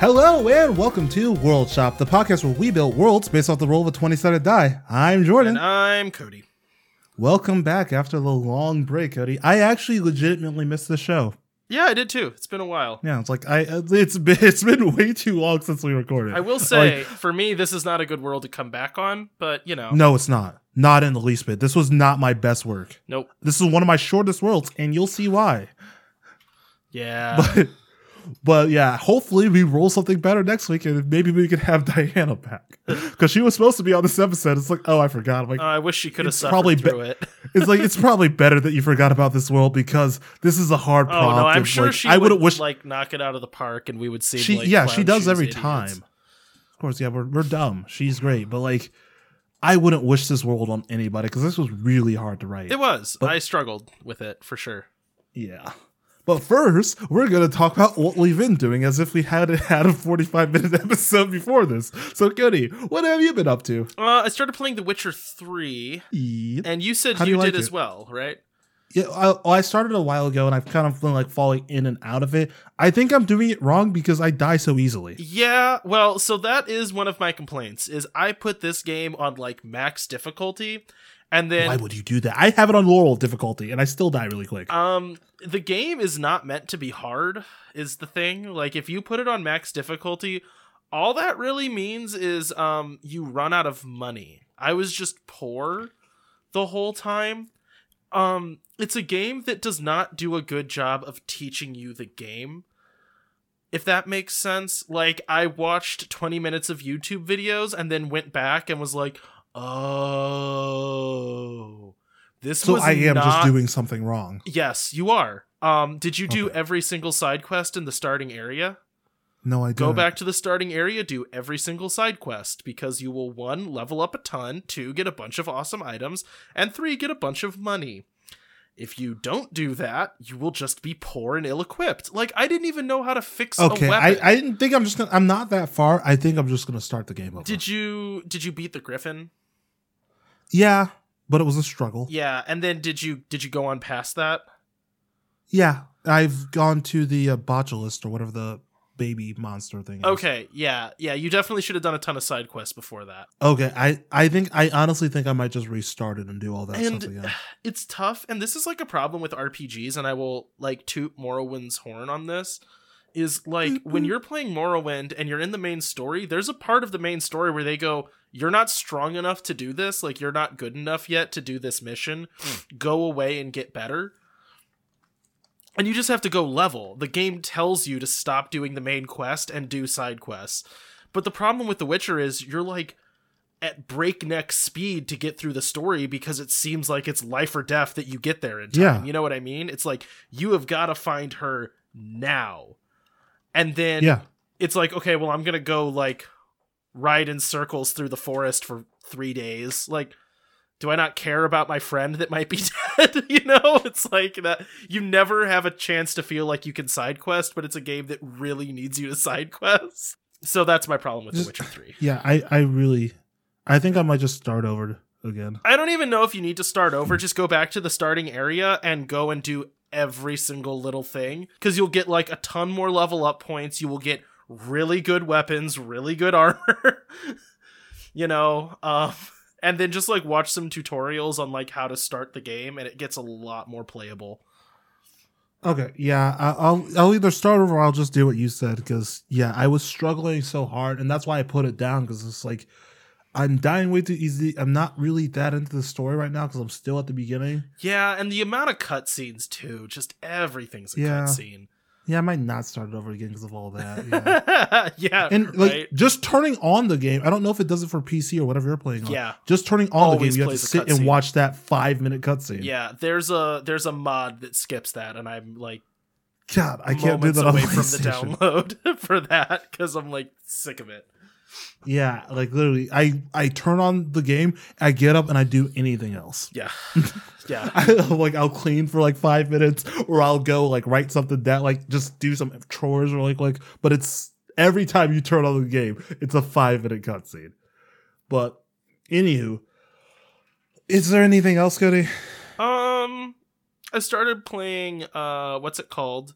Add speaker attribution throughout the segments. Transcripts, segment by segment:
Speaker 1: Hello and welcome to World Shop, the podcast where we build worlds based off the roll of a 20 sided die. I'm Jordan.
Speaker 2: And I'm Cody.
Speaker 1: Welcome back after the long break, Cody. I actually legitimately missed the show.
Speaker 2: Yeah, I did too. It's been a while.
Speaker 1: Yeah, it's like I uh, it's been it's been way too long since we recorded.
Speaker 2: I will say, for me, this is not a good world to come back on, but you know.
Speaker 1: No, it's not. Not in the least bit. This was not my best work.
Speaker 2: Nope.
Speaker 1: This is one of my shortest worlds, and you'll see why.
Speaker 2: Yeah.
Speaker 1: But but yeah, hopefully we roll something better next week, and maybe we can have Diana back because she was supposed to be on this episode. It's like, oh, I forgot. I'm like,
Speaker 2: Uh, I wish she could have
Speaker 1: probably be-
Speaker 2: through it.
Speaker 1: it's like it's probably better that you forgot about this world because this is a hard
Speaker 2: Oh
Speaker 1: prompt.
Speaker 2: no, I'm
Speaker 1: and,
Speaker 2: sure
Speaker 1: like,
Speaker 2: she
Speaker 1: I
Speaker 2: would
Speaker 1: wished
Speaker 2: like knock it out of the park, and we would see.
Speaker 1: she
Speaker 2: like,
Speaker 1: yeah she does every
Speaker 2: idiots.
Speaker 1: time. Of course, yeah, we're we're dumb. She's great, but like, I wouldn't wish this world on anybody because this was really hard to write.
Speaker 2: It was.
Speaker 1: But-
Speaker 2: I struggled with it for sure.
Speaker 1: Yeah. But first, we're going to talk about what we've been doing as if we had had a 45 minute episode before this. So, Cody, what have you been up to?
Speaker 2: Uh, I started playing The Witcher Three,
Speaker 1: Yeah,
Speaker 2: and you said
Speaker 1: How
Speaker 2: you,
Speaker 1: you
Speaker 2: did
Speaker 1: like
Speaker 2: as well, right?
Speaker 1: I, I started a while ago and I've kind of been like falling in and out of it. I think I'm doing it wrong because I die so easily.
Speaker 2: Yeah, well, so that is one of my complaints. Is I put this game on like max difficulty, and then
Speaker 1: Why would you do that? I have it on normal difficulty and I still die really quick.
Speaker 2: Um, the game is not meant to be hard, is the thing. Like, if you put it on max difficulty, all that really means is um you run out of money. I was just poor the whole time. Um, it's a game that does not do a good job of teaching you the game. If that makes sense. Like, I watched 20 minutes of YouTube videos and then went back and was like, oh. This
Speaker 1: so I am just doing something wrong.
Speaker 2: Yes, you are. Um, did you do
Speaker 1: Okay.
Speaker 2: every single side quest in the starting area?
Speaker 1: No, I
Speaker 2: Go
Speaker 1: don't.
Speaker 2: back to the starting area, do every single side quest because you will one level up a ton, two get a bunch of awesome items, and three get a bunch of money. If you don't do that, you will just be poor and ill-equipped. Like I didn't even know how to fix
Speaker 1: Okay,
Speaker 2: a
Speaker 1: I. I didn't think I'm just gonna. I'm not that far. I think I'm just gonna start the game over.
Speaker 2: did you did you beat the griffin?
Speaker 1: Yeah, but it was a struggle.
Speaker 2: Yeah, and then did you did you go on past that?
Speaker 1: Yeah, I've gone to the uh, botulist or whatever the baby monster thing. Is.
Speaker 2: Okay, yeah, yeah. You definitely should have done a ton of side quests before that.
Speaker 1: Okay, I I think I honestly think I might just restart it and do all that
Speaker 2: And-
Speaker 1: stuff again.
Speaker 2: it's tough and this is like a problem with rpgs and i will like toot morrowind's horn on this is like when you're playing morrowind and you're in the main story there's a part of the main story where they go you're not strong enough to do this like you're not good enough yet to do this mission hmm. go away and get better and you just have to go level the game tells you to stop doing the main quest and do side quests but the problem with the witcher is you're like at breakneck speed to get through the story because it seems like it's life or death that you get there in time.
Speaker 1: Yeah.
Speaker 2: You know what I mean? It's like you have got to find her now. And then
Speaker 1: Yeah,
Speaker 2: it's like, okay, well, I'm going to go like ride in circles through the forest for three days. Like, do I not care about my friend that might be dead? you know, it's like that you never have a chance to feel like you can side quest, but it's a game that really needs you to side quest. So that's my problem with The Witcher 3.
Speaker 1: yeah. I I really, I think I might just start over again.
Speaker 2: I don't even know if you need to start over. Just go back to the starting area and go and do every single little thing because you'll get like a ton more level up points. You will get really good weapons, really good armor. you know, um, and then just like watch some tutorials on like how to start the game, and it gets a lot more playable.
Speaker 1: Okay, yeah, I'll I'll either start over or I'll just do what you said because yeah, I was struggling so hard, and that's why I put it down because it's like I'm dying way too easy. I'm not really that into the story right now because I'm still at the beginning.
Speaker 2: Yeah, and the amount of cutscenes too. Just everything's a
Speaker 1: Yeah.
Speaker 2: cutscene.
Speaker 1: Yeah, I might not start it over again because of all that. Yeah.
Speaker 2: yeah,
Speaker 1: and like
Speaker 2: right.
Speaker 1: just turning on the game, I don't know if it does it for PC or whatever you're playing on.
Speaker 2: Yeah.
Speaker 1: just turning on the game, you have to sit and watch that five minute cutscene.
Speaker 2: Yeah, there's a there's a mod that skips that, and I'm like
Speaker 1: God, I can't do that on
Speaker 2: away from the download for that because I'm like sick of it.
Speaker 1: Yeah, like literally, I I turn on the game, I get up, and I do anything else.
Speaker 2: Yeah, yeah,
Speaker 1: like I'll clean for like five minutes, or I'll go like write something down, like just do some chores, or like like. But it's every time you turn on the game, it's a five minute cutscene. But anywho, is there anything else, Cody?
Speaker 2: Um, I started playing. Uh, what's it called?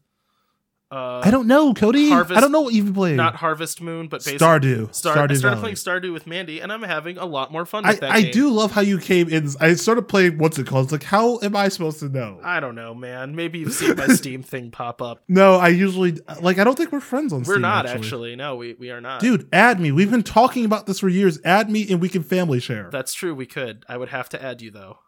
Speaker 2: Uh,
Speaker 1: I don't know, Cody.
Speaker 2: Harvest-
Speaker 1: I don't know what you've been playing.
Speaker 2: not Harvest Moon, but basically
Speaker 1: Stardew.
Speaker 2: Star- I
Speaker 1: Stardew
Speaker 2: started
Speaker 1: Valley.
Speaker 2: playing Stardew with Mandy, and I'm having a lot more fun
Speaker 1: I,
Speaker 2: that
Speaker 1: I
Speaker 2: game.
Speaker 1: do love how you came in. I started playing. What's it called? It's like, how am I supposed to know?
Speaker 2: I don't know, man. Maybe you've seen my Steam thing pop up.
Speaker 1: no, I usually like. I don't think we're friends on. Steam.
Speaker 2: We're
Speaker 1: Steam,
Speaker 2: not actually. No, we we are not.
Speaker 1: Dude, add me. We've been talking about this for years. Add me, and we can family share.
Speaker 2: that's true. We could. I would have to add you though.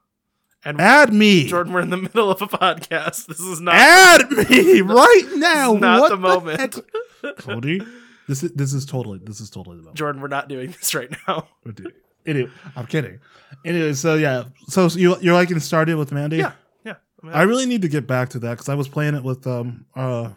Speaker 2: And
Speaker 1: add me.
Speaker 2: Jordan, we're in the middle of a podcast. This is not
Speaker 1: add me right now.
Speaker 2: not
Speaker 1: What
Speaker 2: the moment.
Speaker 1: heck? Cody, this is this is totally this is totally the moment.
Speaker 2: Jordan, we're not doing this right now.
Speaker 1: We're doing. Anyway, I'm kidding. Anyway, so yeah, so you you're liking started with Mandy?
Speaker 2: Yeah, yeah. I mean,
Speaker 1: I really need to get back to that because I was playing it with um uh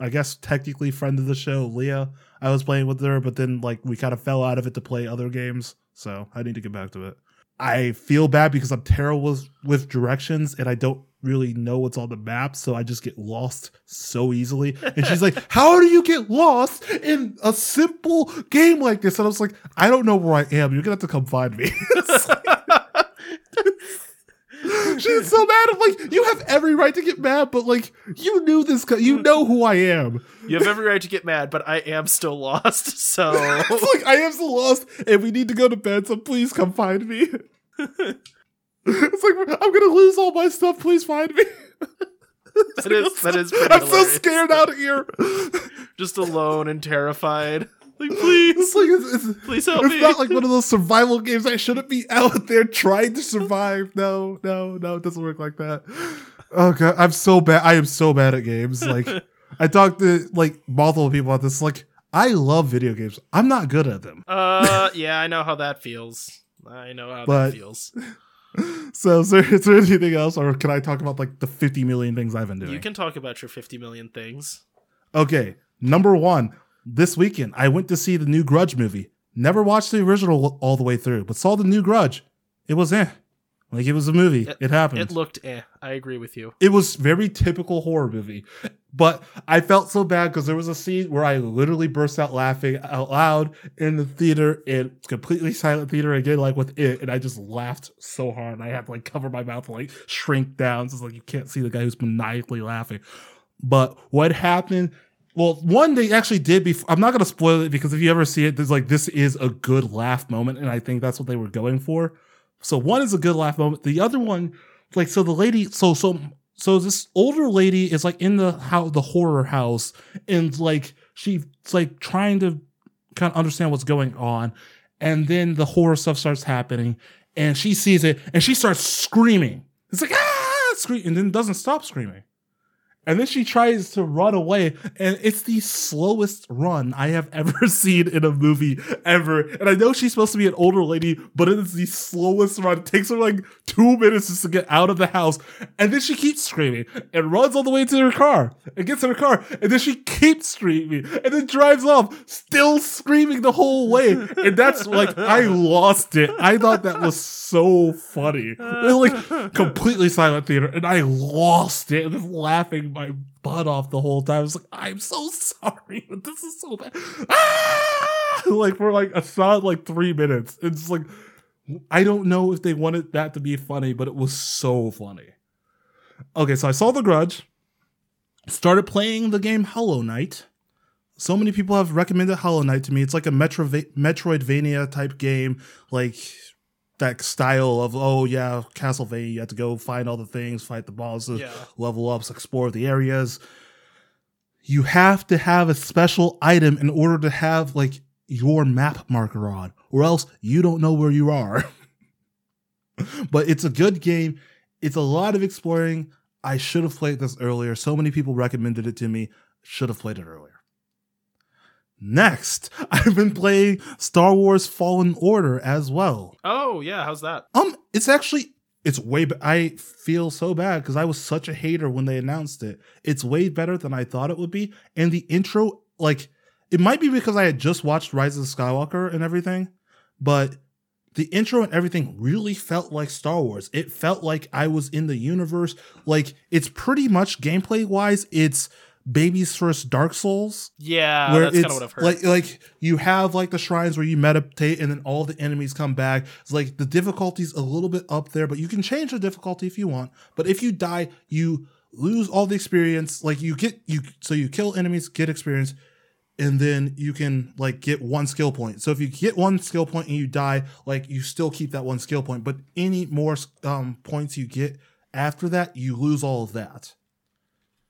Speaker 1: I guess technically friend of the show Leah. I was playing with her, but then like we kind of fell out of it to play other games. So I need to get back to it. I feel bad because I'm terrible with, with directions and I don't really know what's on the map, so I just get lost so easily. And she's like, "How do you get lost in a simple game like this?" And I was like, "I don't know where I am. You're gonna have to come find me." She's so mad. I'm like, you have every right to get mad, but like, you knew this. guy. You know who I am.
Speaker 2: you have every right to get mad, but I am still lost. So
Speaker 1: It's like I am so lost, and we need to go to bed. So please come find me. it's like I'm gonna lose all my stuff. Please find me.
Speaker 2: that is that is
Speaker 1: I'm so scared out of here.
Speaker 2: Just alone and terrified. Like, please,
Speaker 1: It's like it's, it's,
Speaker 2: please help
Speaker 1: it's
Speaker 2: me.
Speaker 1: not like one of those survival games. I shouldn't be out there trying to survive. No, no, no. It doesn't work like that. Oh god, I'm so bad. I am so bad at games. Like I talked to like multiple people about this. Like I love video games. I'm not good at them.
Speaker 2: uh, yeah, I know how that feels. I know how
Speaker 1: But-
Speaker 2: that feels.
Speaker 1: So is there, is there anything else, or can I talk about like the 50 million things I've been doing?
Speaker 2: You can talk about your 50 million things.
Speaker 1: Okay, number one. This weekend, I went to see the new Grudge movie. Never watched the original all the way through, but saw the new Grudge. It was eh. Like it was a movie. It, happened.
Speaker 2: It looked eh. I agree with you.
Speaker 1: it was very typical horror movie. But I felt so bad because there was a scene where I literally burst out laughing out loud in the theater in completely silent theater again, like with it, and I just laughed so hard. I had to like cover my mouth and like shrink down. So it's like you can't see the guy who's maniacally laughing. But what happened? Well, one they actually did before. I'm not gonna spoil it because if you ever see it, there's like this is a good laugh moment, and I think that's what they were going for. So one is a good laugh moment. The other one, like, so the lady, so so so this older lady is like in the how the horror house, and like she's like trying to kind of understand what's going on, and then the horror stuff starts happening, and she sees it, and she starts screaming. It's like ah, scream, and then doesn't stop screaming. And then she tries to run away, and it's the slowest run I have ever seen in a movie ever. And I know she's supposed to be an older lady, but it is the slowest run. It takes her like two minutes just to get out of the house. And then she keeps screaming and runs all the way to her car and gets in her car. And then she keeps screaming and then drives off, still screaming the whole way. And that's like, I lost it. I thought that was so funny. like completely silent theater, and I lost it, just laughing my butt off the whole time. I was like, I'm so sorry, but this is so bad. Ah! Like for like a solid like three minutes. It's like I don't know if they wanted that to be funny, but it was so funny. Okay, so I saw The Grudge, started playing the game Hollow Knight. So many people have recommended Hollow Knight to me. It's like a Metro Metroidvania type game, like that style of oh yeah, Castlevania. You have to go find all the things, fight the bosses,
Speaker 2: Yeah.
Speaker 1: level ups, explore the areas. You have to have a special item in order to have like your map marker on, or else you don't know where you are. but it's a good game. It's a lot of exploring. I should have played this earlier. So many people recommended it to me. Should have played it earlier. Next, I've been playing Star Wars Fallen Order as well.
Speaker 2: Oh yeah, how's that?
Speaker 1: Um, it's actually it's way. Be- I feel so bad because I was such a hater when they announced it. It's way better than I thought it would be, and the intro, like, it might be because I had just watched Rise of the Skywalker and everything, but the intro and everything really felt like Star Wars. It felt like I was in the universe. Like it's pretty much gameplay wise, it's baby's first Dark Souls
Speaker 2: Yeah,
Speaker 1: where
Speaker 2: that's kind of what I've heard.
Speaker 1: like like you have like the shrines where you meditate and then all the enemies come back. It's like the difficulty's a little bit up there, but you can change the difficulty if you want. But if you die, you lose all the experience. Like you get you so you kill enemies, get experience, and then you can like get one skill point. So if you get one skill point and you die, like you still keep that one skill point. But any more um, points you get after that, you lose all of that.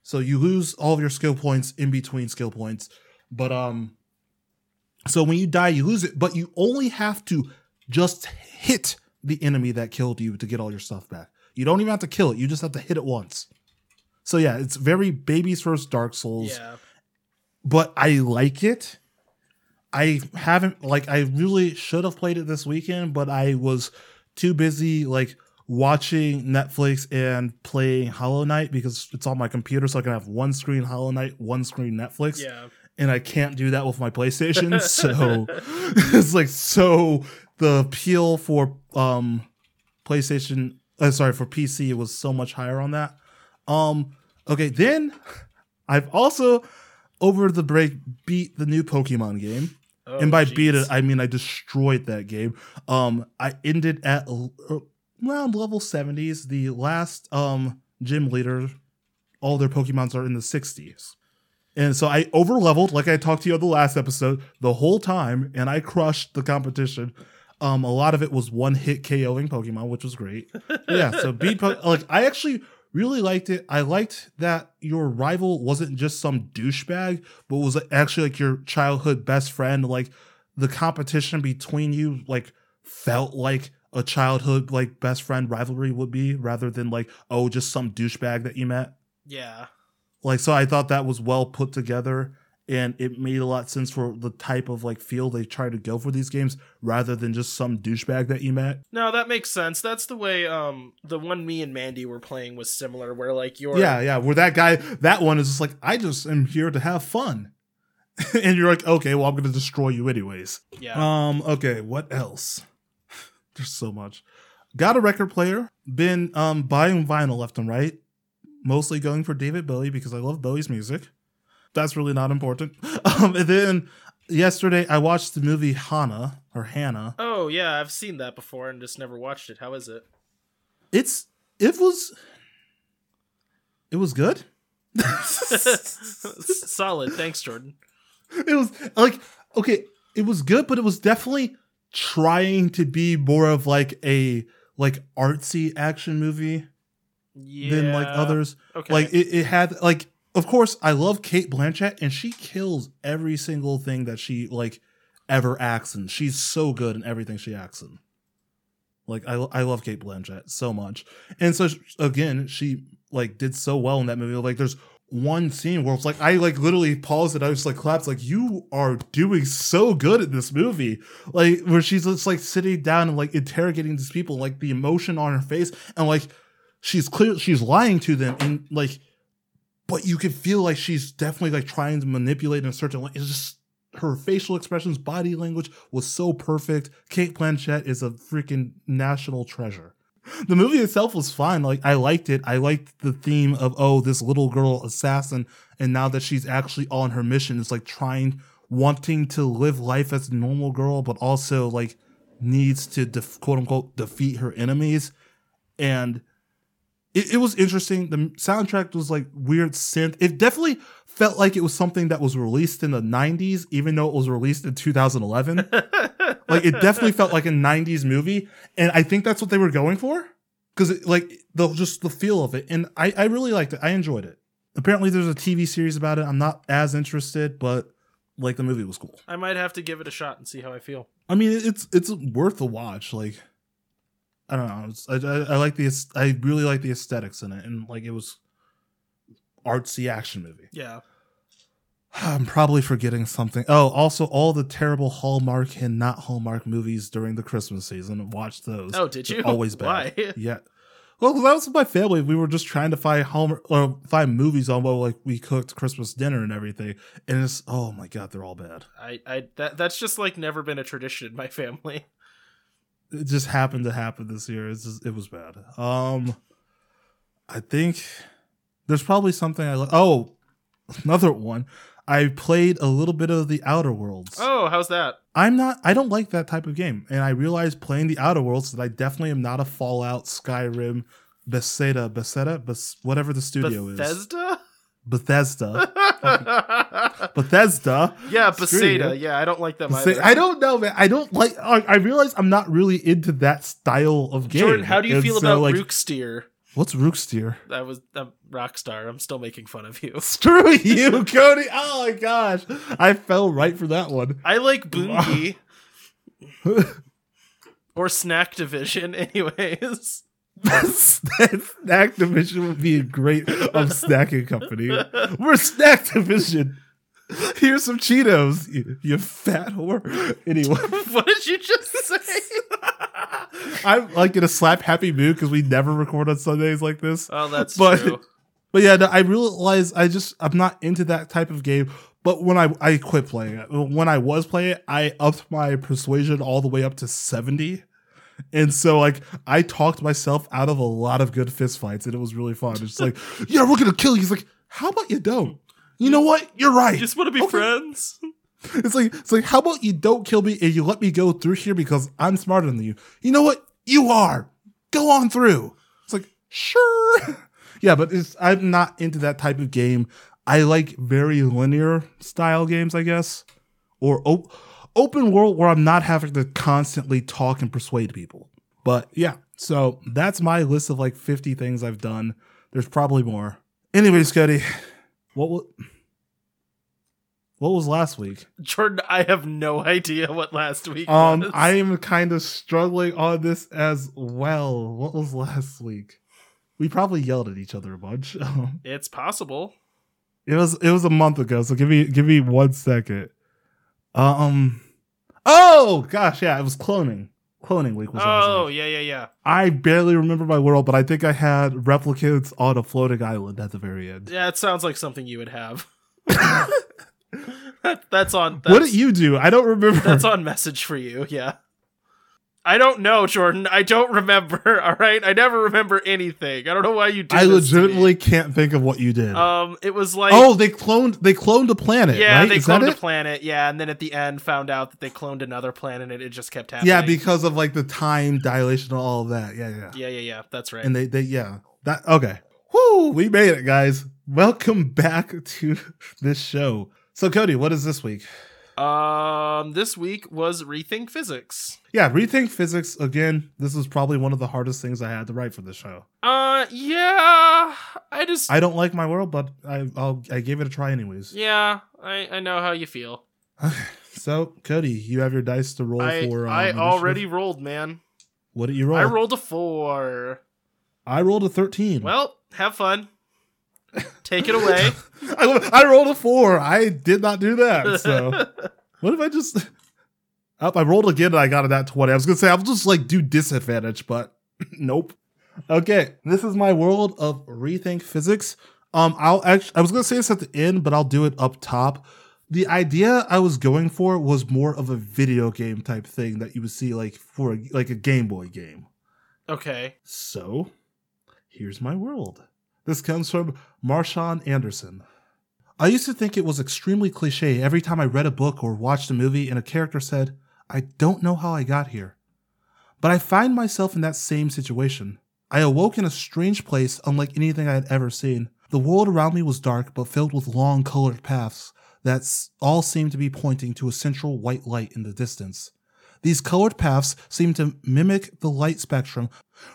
Speaker 1: So you lose all of your skill points in between skill points. But um, so when you die, you lose it. But you only have to just hit the enemy that killed you to get all your stuff back. You don't even have to kill it. You just have to hit it once. So yeah, it's very baby's first Dark Souls
Speaker 2: Yeah.
Speaker 1: but I like it. I haven't like I really should have played it this weekend, but I was too busy like watching Netflix and playing Hollow Knight because it's on my computer, so I can have one screen Hollow Knight, one screen Netflix,
Speaker 2: Yeah.
Speaker 1: and I can't do that with my PlayStation. so it's like so the appeal for um PlayStation, uh, sorry for PC was so much higher on that. Um, okay, then I've also over the break beat the new Pokemon game.
Speaker 2: Oh,
Speaker 1: and by beat it, I mean I destroyed that game. Um, I ended at uh, around level 70s. The last um gym leader, all their Pokemons are in the 60s. And so I over leveled, like I talked to you on the last episode, the whole time, and I crushed the competition. Um, a lot of it was one hit KOing Pokemon, which was great. yeah, so beat po- like I actually really liked it. I liked that your rival wasn't just some douchebag, but was actually like your childhood best friend. Like the competition between you, like felt like a childhood like best friend rivalry would be, rather than like oh just some douchebag that you met.
Speaker 2: Yeah.
Speaker 1: Like so, I thought that was well put together. And it made a lot sense for the type of like feel they try to go for these games, rather than just some douchebag that you met.
Speaker 2: No, that makes sense. That's the way um the one me and Mandy were playing was similar where like your
Speaker 1: Yeah, yeah. Where that guy, that one is just like, I just am here to have fun. and you're like, okay, well, I'm going to destroy you anyways.
Speaker 2: yeah.
Speaker 1: Um, okay, what else? There's so much. Got a record player. Been um buying vinyl left and right. Mostly going for David Bowie because I love Bowie's music. That's really not important. Um, and then yesterday I watched the movie Hannah or Hannah.
Speaker 2: oh yeah, I've seen that before and just never watched it. How is it?
Speaker 1: It's it was it was good.
Speaker 2: Solid. Thanks, Jordan.
Speaker 1: it was like okay it was good but it was definitely trying to be more of like a like artsy action movie
Speaker 2: Yeah.
Speaker 1: than like others.
Speaker 2: Okay.
Speaker 1: like it, it had like of course i love Cate Blanchett and she kills every single thing that she like ever acts in. She's so good in everything she acts in. Like i, I love Cate Blanchett so much. And so again she like did so well in that movie. Like there's one scene where it's like I like literally paused it. I was like claps like you are doing so good in this movie. Like where she's just like sitting down and like interrogating these people, like the emotion on her face, and like she's clear she's lying to them and like but you can feel like she's definitely like trying to manipulate in a certain way. It's just her facial expressions, body language was so perfect. Cate Blanchett is a freaking national treasure the movie itself was fine. Like I liked it. I liked the theme of oh, this little girl assassin, and now that she's actually on her mission, it's like trying, wanting to live life as a normal girl, but also like needs to def- quote unquote defeat her enemies, and it, it was interesting. The soundtrack was like weird synth. It definitely felt like it was something that was released in the 90s, even though it was released in 2011 like it definitely felt like a 90s movie and i think that's what they were going for because like the just the feel of it and I, I really liked it. I enjoyed it. Apparently there's a tv series about it. I'm not as interested but like the movie was cool.
Speaker 2: I might have to give it a shot and see how I feel.
Speaker 1: i mean it's it's worth a watch like i don't know. It's, I, I, I like the i really like the aesthetics in it and like it was artsy action movie.
Speaker 2: Yeah.
Speaker 1: I'm probably forgetting something. Oh, also all the terrible Hallmark and not Hallmark movies during the Christmas season. Watch those.
Speaker 2: Oh, did
Speaker 1: They're
Speaker 2: you?
Speaker 1: Always bad.
Speaker 2: Why?
Speaker 1: Yeah. Well, that was my family. We were just trying to find Hallmark or find movies on while like we cooked Christmas dinner and everything. And it's oh my god, they're all bad.
Speaker 2: I, I that that's just like never been a tradition in my family.
Speaker 1: It just happened to happen this year. It's just, it was bad. Um, I think there's probably something I like. Oh, another one. I played a little bit of the Outer Worlds.
Speaker 2: Oh, how's that?
Speaker 1: I'm not I don't like that type of game. And I realized playing the Outer Worlds that I definitely am not a Fallout, Skyrim, Bethesda, Bethesda, Bes- whatever the studio is.
Speaker 2: Bethesda?
Speaker 1: Bethesda. Bethesda.
Speaker 2: yeah, Bethesda. Yeah, I don't like them
Speaker 1: Bethe-
Speaker 2: either.
Speaker 1: I don't know, man. I don't like. I, I realize I'm not really into that style of game.
Speaker 2: Jordan, how do you
Speaker 1: And
Speaker 2: feel
Speaker 1: so,
Speaker 2: about
Speaker 1: like,
Speaker 2: Rooksteer?
Speaker 1: What's Rooksteer?
Speaker 2: That was a Rockstar. I'm still making fun of you.
Speaker 1: Screw you, Cody. Oh my gosh, I fell right for that one.
Speaker 2: I like Bungie or Snack Division, anyways.
Speaker 1: snack division would be a great um, snacking company. We're snack division. Here's some Cheetos, you, you fat whore. Anyway,
Speaker 2: what did you just say?
Speaker 1: I'm like in a slap happy mood because we never record on Sundays like this.
Speaker 2: oh, that's
Speaker 1: But-
Speaker 2: true.
Speaker 1: But yeah, no, I realize I just I'm not into that type of game. But when I I quit playing it, when I was playing it, I upped my persuasion all the way up to seventy, and so like I talked myself out of a lot of good fist fights, and it was really fun. It's just like, yeah, we're gonna kill you. He's like, how about you don't? You know what? You're right.
Speaker 2: You just want to be
Speaker 1: Okay.
Speaker 2: friends?
Speaker 1: It's like it's like how about you don't kill me and you let me go through here because I'm smarter than you. You know what? You are. Go on through. It's like sure. yeah, but I'm not into that type of game. I like very linear style games, I guess, or op- open world where I'm not having to constantly talk and persuade people. But yeah, so that's my list of like 50 things I've done. There's probably more. Anyways, Cody, what wa- what was last week?
Speaker 2: Jordan, I have no idea what last week
Speaker 1: Um,
Speaker 2: was.
Speaker 1: I am kind of struggling on this as well. What was last week? We probably yelled at each other a bunch.
Speaker 2: It's possible.
Speaker 1: it was it was a month ago, so give me give me one second. Um, oh gosh, yeah, it was cloning. Cloning week was
Speaker 2: Oh, yeah, yeah, yeah.
Speaker 1: I barely remember my world, but I think I had replicants on a floating island at the very end.
Speaker 2: Yeah, it sounds like something you would have. that, that's on. That's,
Speaker 1: what did you do? I don't remember.
Speaker 2: That's on message for you. Yeah. I don't know, Jordan. I don't remember. All right, I never remember anything. I don't know why you do.
Speaker 1: I
Speaker 2: this to me.
Speaker 1: legitimately can't think of what you did.
Speaker 2: Um, it was like.
Speaker 1: oh, they cloned they cloned a planet.
Speaker 2: Yeah,
Speaker 1: right?
Speaker 2: they
Speaker 1: Is
Speaker 2: cloned a
Speaker 1: it?
Speaker 2: planet. Yeah, and then at the end found out that they cloned another planet, and it just kept happening.
Speaker 1: Yeah, because of like the time dilation and all of that. Yeah, yeah.
Speaker 2: yeah, yeah, yeah. That's right.
Speaker 1: And they, they, yeah. That okay. Whoo, we made it, guys. Welcome back to this show. So, Cody, what is this week?
Speaker 2: um, this week was rethink physics.
Speaker 1: Yeah, rethink physics again. This was probably one of the hardest things I had to write for this show.
Speaker 2: Uh, yeah. I just.
Speaker 1: I don't like my world, but I I'll, I gave it a try anyways.
Speaker 2: yeah, I I know how you feel.
Speaker 1: So, Cody, you have your dice to roll
Speaker 2: I
Speaker 1: for. Um,
Speaker 2: I
Speaker 1: initiative?
Speaker 2: already rolled, man.
Speaker 1: What did you roll?
Speaker 2: I rolled a four.
Speaker 1: I rolled a thirteen.
Speaker 2: Well, have fun. Take it away.
Speaker 1: I, I rolled a four. I did not do that. So. What if I just? Up, I rolled again and I got it at twenty. I was gonna say I'll just like do disadvantage, but nope. Okay, this is my world of rethink physics. Um, I'll actually I was gonna say this at the end, but I'll do it up top. The idea I was going for was more of a video game type thing that you would see like for a, like a Game Boy game.
Speaker 2: okay.
Speaker 1: So, here's my world. This comes from Marshawn Anderson. I used to think it was extremely cliche every time I read a book or watched a movie and a character said, I don't know how I got here. But I find myself in that same situation. I awoke in a strange place unlike anything I had ever seen. The world around me was dark but filled with long colored paths that all seemed to be pointing to a central white light in the distance. These colored paths seemed to mimic the light spectrum.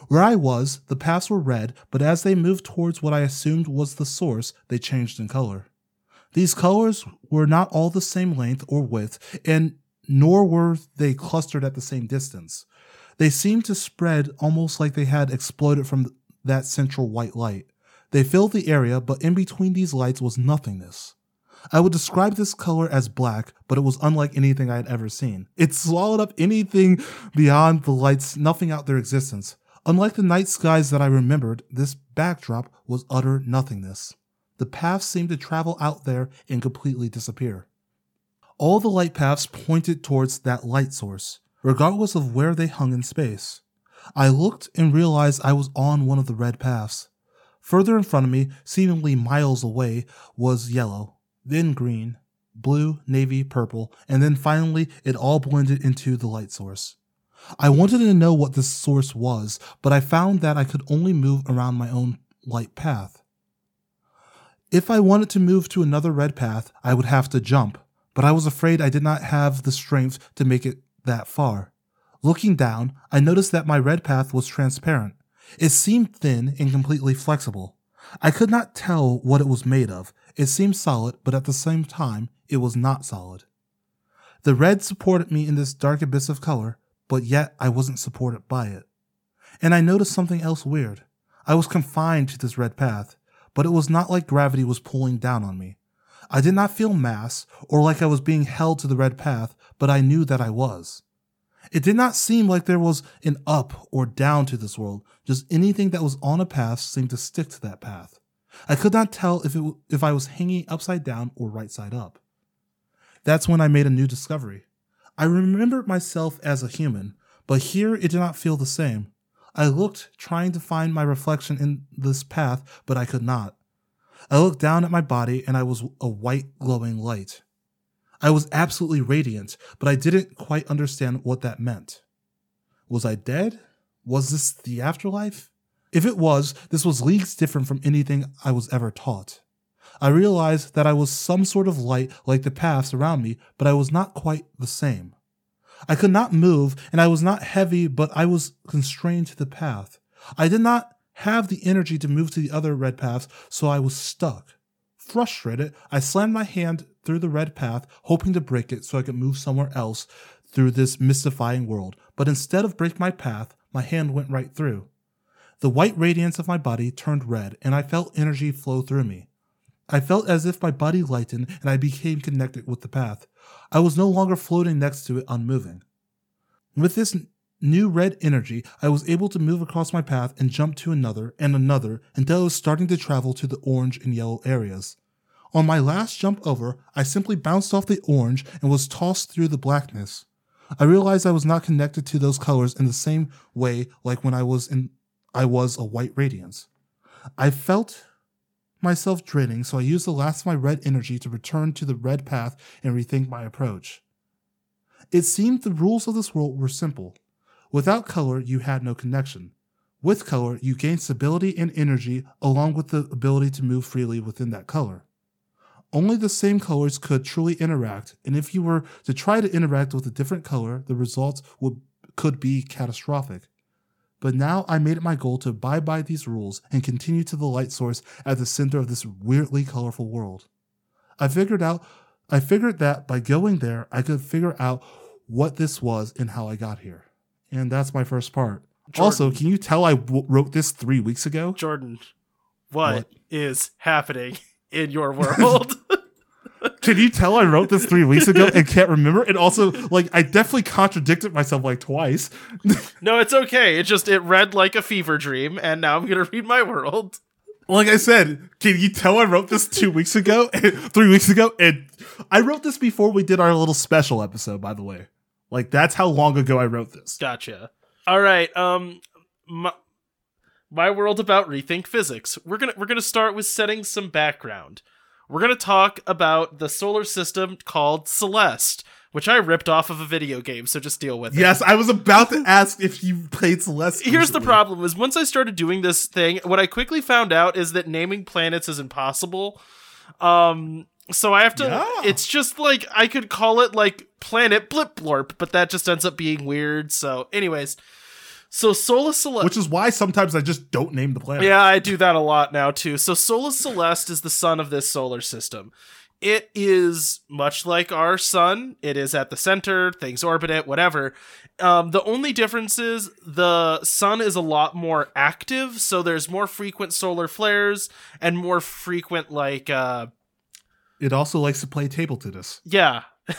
Speaker 1: Where I was, the paths were red, but as they moved towards what I assumed was the source, they changed in color. These colors were not all the same length or width, and nor were they clustered at the same distance. They seemed to spread almost like they had exploded from that central white light. They filled the area, but in between these lights was nothingness. I would describe this color as black, but it was unlike anything I had ever seen. It swallowed up anything beyond the lights snuffing out their existence. Unlike the night skies that I remembered, this backdrop was utter nothingness. The paths seemed to travel out there and completely disappear. All the light paths pointed towards that light source, regardless of where they hung in space. I looked and realized I was on one of the red paths. Further in front of me, seemingly miles away, was yellow, then green, blue, navy, purple, and then finally it all blended into the light source. I wanted to know what this source was, but I found that I could only move around my own light path. If I wanted to move to another red path, I would have to jump, but I was afraid I did not have the strength to make it that far. Looking down, I noticed that my red path was transparent. It seemed thin and completely flexible. I could not tell what it was made of. It seemed solid, but at the same time, it was not solid. The red supported me in this dark abyss of color, but yet I wasn't supported by it. And I noticed something else weird. I was confined to this red path, but it was not like gravity was pulling down on me. I did not feel mass or like I was being held to the red path, but I knew that I was. It did not seem like there was an up or down to this world, just anything that was on a path seemed to stick to that path. I could not tell if it if I was hanging upside down or right side up. That's when I made a new discovery. I remembered myself as a human, but here it did not feel the same. I looked, trying to find my reflection in this path, but I could not. I looked down at my body and I was a white glowing light. I was absolutely radiant, but I didn't quite understand what that meant. Was I dead? Was this the afterlife? If it was, this was leagues different from anything I was ever taught. I realized that I was some sort of light like the paths around me, but I was not quite the same. I could not move, and I was not heavy, but I was constrained to the path. I did not have the energy to move to the other red paths, so I was stuck. Frustrated, I slammed my hand through the red path, hoping to break it so I could move somewhere else through this mystifying world. But instead of break my path, my hand went right through. The white radiance of my body turned red, and I felt energy flow through me. I felt as if my body lightened and I became connected with the path. I was no longer floating next to it unmoving. With this new red energy, I was able to move across my path and jump to another and another until I was starting to travel to the orange and yellow areas. On my last jump over, I simply bounced off the orange and was tossed through the blackness. I realized I was not connected to those colors in the same way like when I was in I was a white radiance. I felt myself draining, so I used the last of my red energy to return to the red path and rethink my approach. It seemed the rules of this world were simple. Without color, you had no connection. With color, you gained stability and energy along with the ability to move freely within that color. Only the same colors could truly interact, and if you were to try to interact with a different color, the results would could be catastrophic. But now I made it my goal to abide by these rules and continue to the light source at the center of this weirdly colorful world. I figured out I figured that by going there, I could figure out what this was and how I got here. And that's my first part.
Speaker 2: Jordan.
Speaker 1: Also, can you tell I w- wrote this three weeks ago?
Speaker 2: Jordan, what
Speaker 1: What?
Speaker 2: is happening in your world?
Speaker 1: Can you tell I wrote this three weeks ago and can't remember? And also, like, I definitely contradicted myself like twice.
Speaker 2: no, it's okay. It just it read like a fever dream, and now I'm gonna read my world.
Speaker 1: Like I said, can you tell I wrote this two weeks ago, three weeks ago, and I wrote this before we did our little special episode. By the way, like that's how long ago I wrote this.
Speaker 2: Gotcha. All right. Um, my, my world about rethink physics. We're gonna we're gonna start with setting some background. We're gonna talk about the solar system called Celeste, which I ripped off of a video game. So just deal with it.
Speaker 1: Yes, I was about to ask if you played Celeste.
Speaker 2: Here's the problem: is once I started doing this thing, what I quickly found out is that naming planets is impossible. Um, so I have to.
Speaker 1: Yeah.
Speaker 2: It's just like I could call it like Planet Blip Blorp, but that just ends up being weird. So, anyways, so Sola Celeste.
Speaker 1: Which is why sometimes I just don't name the planet.
Speaker 2: Yeah, I do that a lot now too. So Solus Celeste is the sun of this solar system. It is much like our sun. It is at the center, things orbit it, whatever. Um, the only difference is the sun is a lot more active, so there's more frequent solar flares and more frequent, like, uh,
Speaker 1: It also likes to play table tennis.
Speaker 2: yeah.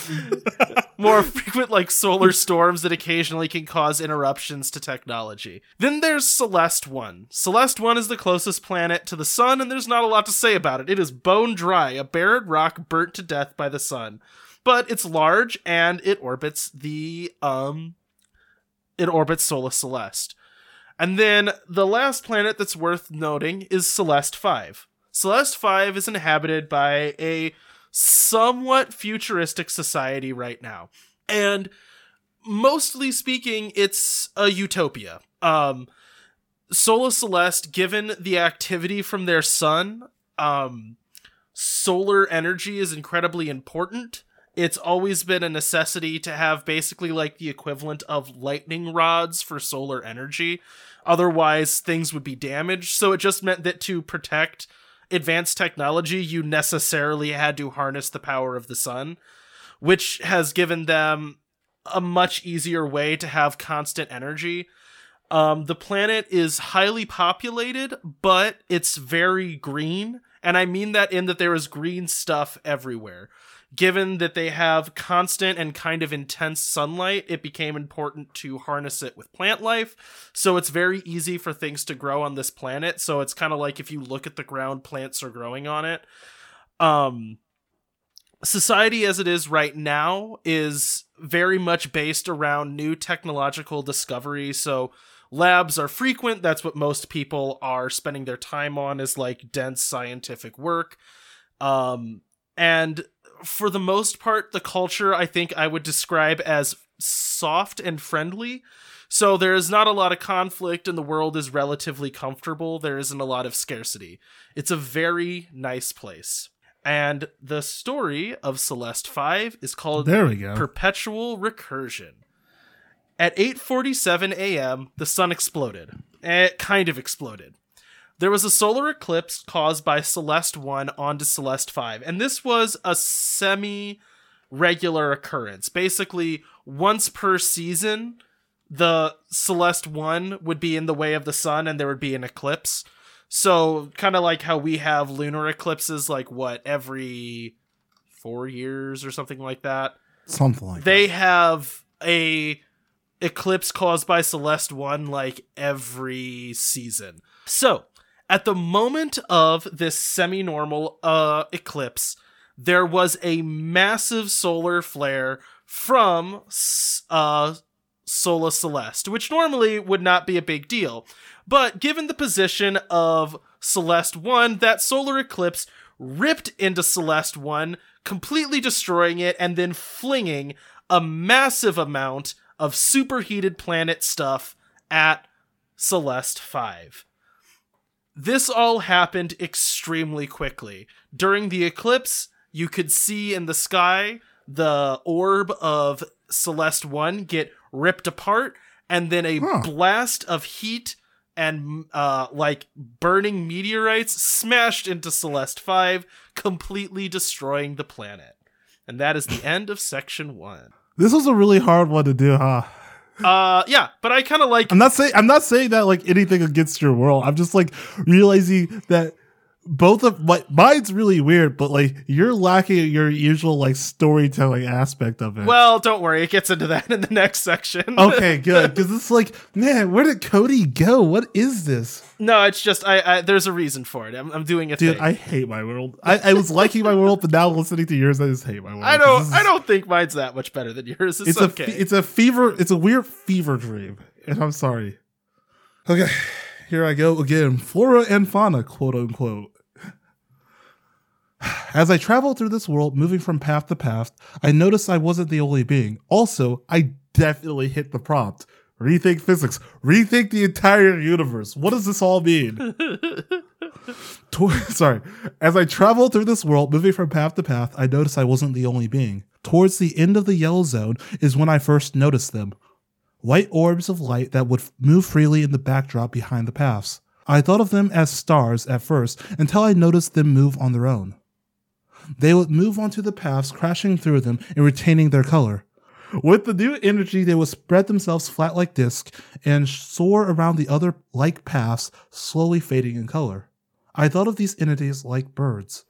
Speaker 2: More frequent, like solar storms that occasionally can cause interruptions to technology. Then there's Celeste 1. Celeste 1 is the closest planet to the sun, and there's not a lot to say about it. It is bone dry, a barren rock burnt to death by the sun. But it's large and it orbits the um it orbits Sola Celeste. And then the last planet that's worth noting is Celeste 5. Celeste 5 is inhabited by a somewhat futuristic society right now. And mostly speaking, it's a utopia. Um, Sola Celeste, given the activity from their sun, um, solar energy is incredibly important. It's always been a necessity to have basically like the equivalent of lightning rods for solar energy. Otherwise, things would be damaged. So it just meant that to protect advanced technology, you necessarily had to harness the power of the sun, which has given them a much easier way to have constant energy. Um, the planet is highly populated, but it's very green. And I mean that in that there is green stuff everywhere. Given that they have constant and kind of intense sunlight, it became important to harness it with plant life. So it's very easy for things to grow on this planet. So it's kind of like if you look at the ground, plants are growing on it. Um, society as it is right now is very much based around new technological discovery. So labs are frequent. That's what most people are spending their time on is like dense scientific work. Um, and for the most part, the culture I think I would describe as soft and friendly. So there is not a lot of conflict and the world is relatively comfortable. There isn't a lot of scarcity. It's a very nice place. And the story of Celeste 5 is called
Speaker 1: There we go.
Speaker 2: Perpetual Recursion. At 8:47 a.m., the sun exploded. It kind of exploded. There was a solar eclipse caused by Celeste 1 onto Celeste 5, and this was a semi regular occurrence. Basically, once per season, the Celeste 1 would be in the way of the sun and there would be an eclipse. So, kind of like how we have lunar eclipses, like what, every four years or something like that.
Speaker 1: Something like
Speaker 2: They have a eclipse caused by Celeste 1 like every season. So, at the moment of this semi-normal uh eclipse, there was a massive solar flare from uh Sola Celeste, which normally would not be a big deal. But given the position of Celeste 1, that solar eclipse ripped into Celeste 1, completely destroying it and then flinging a massive amount of superheated planet stuff at Celeste 5. This all happened extremely quickly. During the eclipse, you could see in the sky the orb of Celeste 1 get ripped apart, and then a
Speaker 1: Huh.
Speaker 2: blast of heat and uh, like burning meteorites smashed into Celeste 5, completely destroying the planet. And that is the end of section 1.
Speaker 1: This was a really hard one to do, huh?
Speaker 2: Uh yeah, but I kind of like
Speaker 1: I'm not saying I'm not saying that like anything against your world. I'm just like realizing that both of my mine's really weird, but like you're lacking your usual like storytelling aspect of it.
Speaker 2: Well, don't worry, it gets into that in the next section.
Speaker 1: okay, good. Because it's like, man, where did Cody go? What is this,
Speaker 2: no, it's just I, I there's a reason for it. I'm, I'm doing it.
Speaker 1: dude?
Speaker 2: thing.
Speaker 1: I hate my world. I, I was liking my world, but now listening to yours, I just hate my world.
Speaker 2: I
Speaker 1: 'Cause
Speaker 2: don't
Speaker 1: is-
Speaker 2: I don't think mine's that much better than yours. It's,
Speaker 1: It's
Speaker 2: okay.
Speaker 1: a it's a fever. It's a weird fever dream, and I'm sorry. Okay, here I go again. Flora and fauna, quote unquote. As I traveled through this world, moving from path to path, I noticed I wasn't the only being. Also, I definitely hit the prompt. Rethink physics. Rethink the entire universe. What does this all mean? Sorry. As I traveled through this world, moving from path to path, I noticed I wasn't the only being. Towards the end of the yellow zone is when I first noticed them. White orbs of light that would move freely in the backdrop behind the paths. I thought of them as stars at first until I noticed them move on their own. They would move onto the paths, crashing through them and retaining their color. With the new energy, they would spread themselves flat like discs and soar around the other like paths, slowly fading in color. I thought of these entities like birds.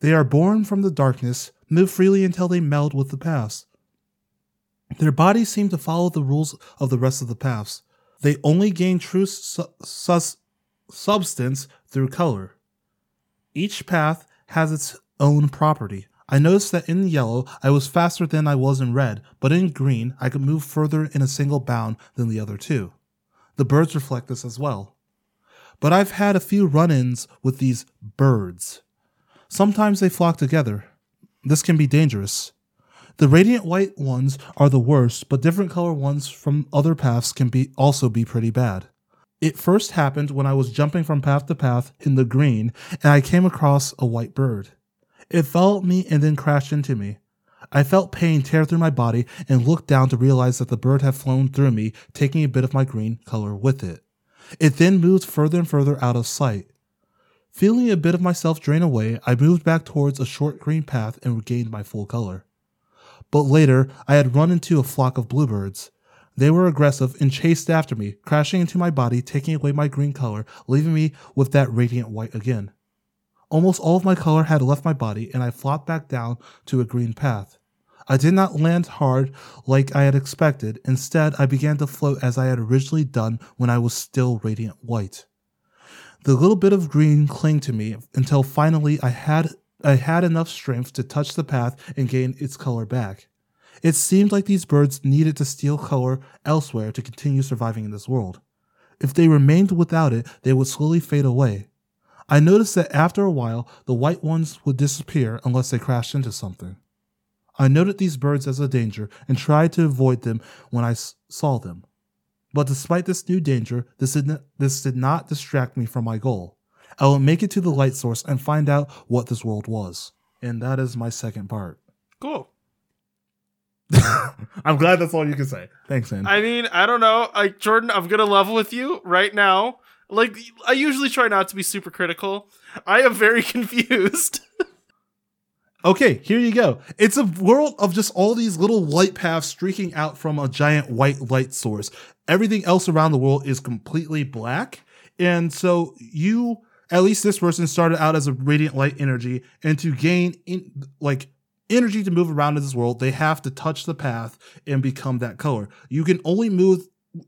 Speaker 1: They are born from the darkness, move freely until they meld with the paths. Their bodies seem to follow the rules of the rest of the paths. They only gain true su- sus- substance through color. Each path has its own property. I noticed that in yellow I was faster than I was in red, but in green I could move further in a single bound than the other two. The birds reflect this as well. But I've had a few run ins with these birds. Sometimes they flock together. This can be dangerous. The radiant white ones are the worst, but different color ones from other paths can be also be pretty bad. It first happened when I was jumping from path to path in the green and I came across a white bird. It followed me and then crashed into me. I felt pain tear through my body and looked down to realize that the bird had flown through me, taking a bit of my green color with it. It then moved further and further out of sight. Feeling a bit of myself drain away, I moved back towards a short green path and regained my full color. But later, I had run into a flock of bluebirds. They were aggressive and chased after me, crashing into my body, taking away my green color, leaving me with that radiant white again. Almost all of my color had left my body, and I flopped back down to a green path. I did not land hard like I had expected. Instead, I began to float as I had originally done when I was still radiant white. The little bit of green clung to me until finally I had I had enough strength to touch the path and gain its color back. It seemed like these birds needed to steal color elsewhere to continue surviving in this world. If they remained without it, they would slowly fade away. I noticed that after a while, the white ones would disappear unless they crashed into something. I noted these birds as a danger and tried to avoid them when I s- saw them. But despite this new danger, this did, not, this did not distract me from my goal. I will make it to the light source and find out what this world was. And that is my second part.
Speaker 2: Cool.
Speaker 1: I'm glad that's all you can say. Thanks, man.
Speaker 2: I mean, I don't know. Like Jordan, I'm gonna level with you right now. Like I usually try not to be super critical. I am very confused.
Speaker 1: Okay, here you go. It's a world of just all these little light paths streaking out from a giant white light source. Everything else around the world is completely black. And so you, at least this person started out as a radiant light energy and to gain in, like energy to move around in this world, they have to touch the path and become that color. You can only move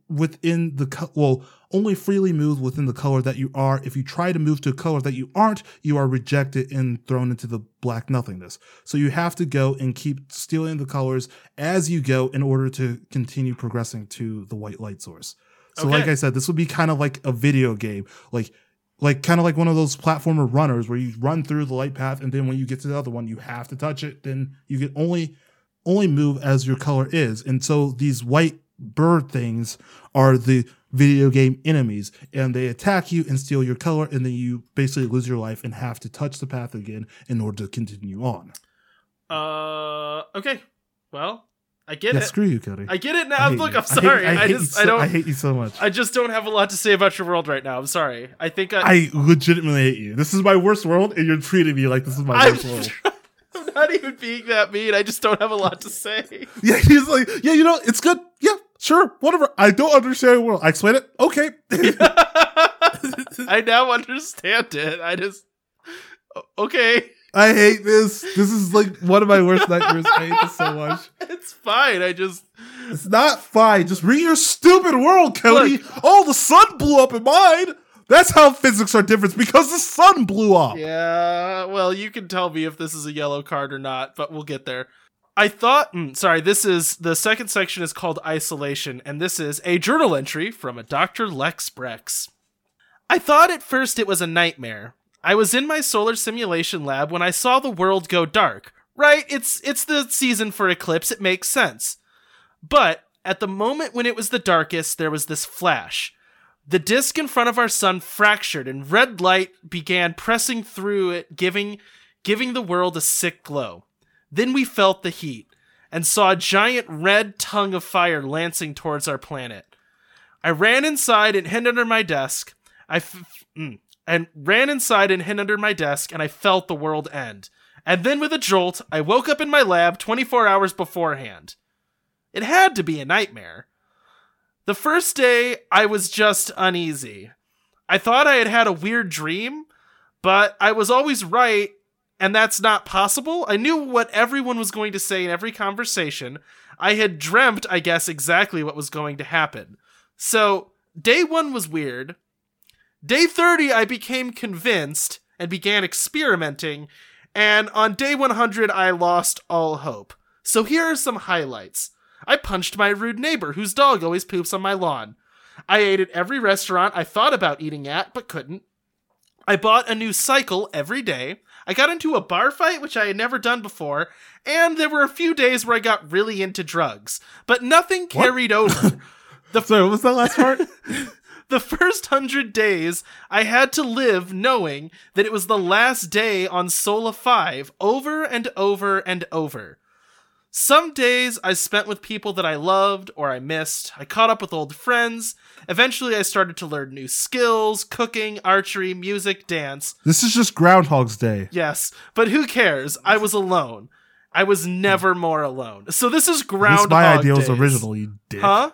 Speaker 1: within the co- well only freely move within the color that you are if you try to move to a color that you aren't you are rejected and thrown into the black nothingness so you have to go and keep stealing the colors as you go in order to continue progressing to the white light source so
Speaker 2: Okay.
Speaker 1: like i said this would be kind of like a video game like like kind of like one of those platformer runners where you run through the light path and then when you get to the other one you have to touch it then you can only only move as your color is and so these white bird things are the video game enemies and they attack you and steal your color and then you basically lose your life and have to touch the path again in order to continue on
Speaker 2: Uh, okay. Well, I get
Speaker 1: yeah
Speaker 2: it.
Speaker 1: screw you cody
Speaker 2: I get it now. Look,
Speaker 1: you.
Speaker 2: I'm
Speaker 1: I hate-
Speaker 2: sorry. I,
Speaker 1: hate you
Speaker 2: just
Speaker 1: so-
Speaker 2: I don't.
Speaker 1: i hate you so much
Speaker 2: I just don't have a lot to say about your world right now. I'm sorry. I think I.
Speaker 1: i legitimately hate you this is my worst world and you're treating me like this is my
Speaker 2: I'm,
Speaker 1: worst world
Speaker 2: I'm not even being that mean. I just don't have a lot to say.
Speaker 1: yeah he's like yeah you know it's good yeah sure whatever i don't understand the world i explain it okay
Speaker 2: I now understand it. I just. Okay.
Speaker 1: I hate this. This is like one of my worst nightmares. I hate this so much.
Speaker 2: It's fine. I just.
Speaker 1: It's not fine. Just read your stupid world, Cody. oh, the sun blew up in mine. That's how physics are different because the sun blew up.
Speaker 2: Yeah, well, you can tell me if this is a yellow card or not, but we'll get there. I thought, mm, sorry, this is the second section is called Isolation, and this is a journal entry from a Dr. Lex Brex. I thought at first it was a nightmare. I was in my solar simulation lab when I saw the world go dark. Right, it's it's the season for eclipse, it makes sense. But at the moment when it was the darkest, there was this flash. The disk in front of our sun fractured and red light began pressing through it, giving giving the world a sick glow. Then we felt the heat and saw a giant red tongue of fire lancing towards our planet. I ran inside and hid under my desk. I f- mm, and ran inside and hid under my desk and I felt the world end. And then with a jolt, I woke up in my lab 24 hours beforehand. It had to be a nightmare. The first day, I was just uneasy. I thought I had had a weird dream, but I was always right, and that's not possible. I knew what everyone was going to say in every conversation. I had dreamt, I guess, exactly what was going to happen. So, day one was weird. Day 30, I became convinced and began experimenting, and on day 100, I lost all hope. So, here are some highlights. I punched my rude neighbor whose dog always poops on my lawn. I ate at every restaurant I thought about eating at but couldn't. I bought a new cycle every day. I got into a bar fight, which I had never done before, and there were a few days where I got really into drugs, but nothing carried over.
Speaker 1: Sorry, what was that last part?
Speaker 2: the first hundred days, I had to live knowing that it was the last day on Sola 5 over and over and over. Some days I spent with people that I loved or I missed. I caught up with old friends. Eventually, I started to learn new skills cooking, archery, music, dance.
Speaker 1: this is just Groundhog's Day.
Speaker 2: Yes, but who cares? I was alone. I was never more alone. So this is Groundhog
Speaker 1: least my idea was
Speaker 2: Days.
Speaker 1: original, you dick.
Speaker 2: Huh?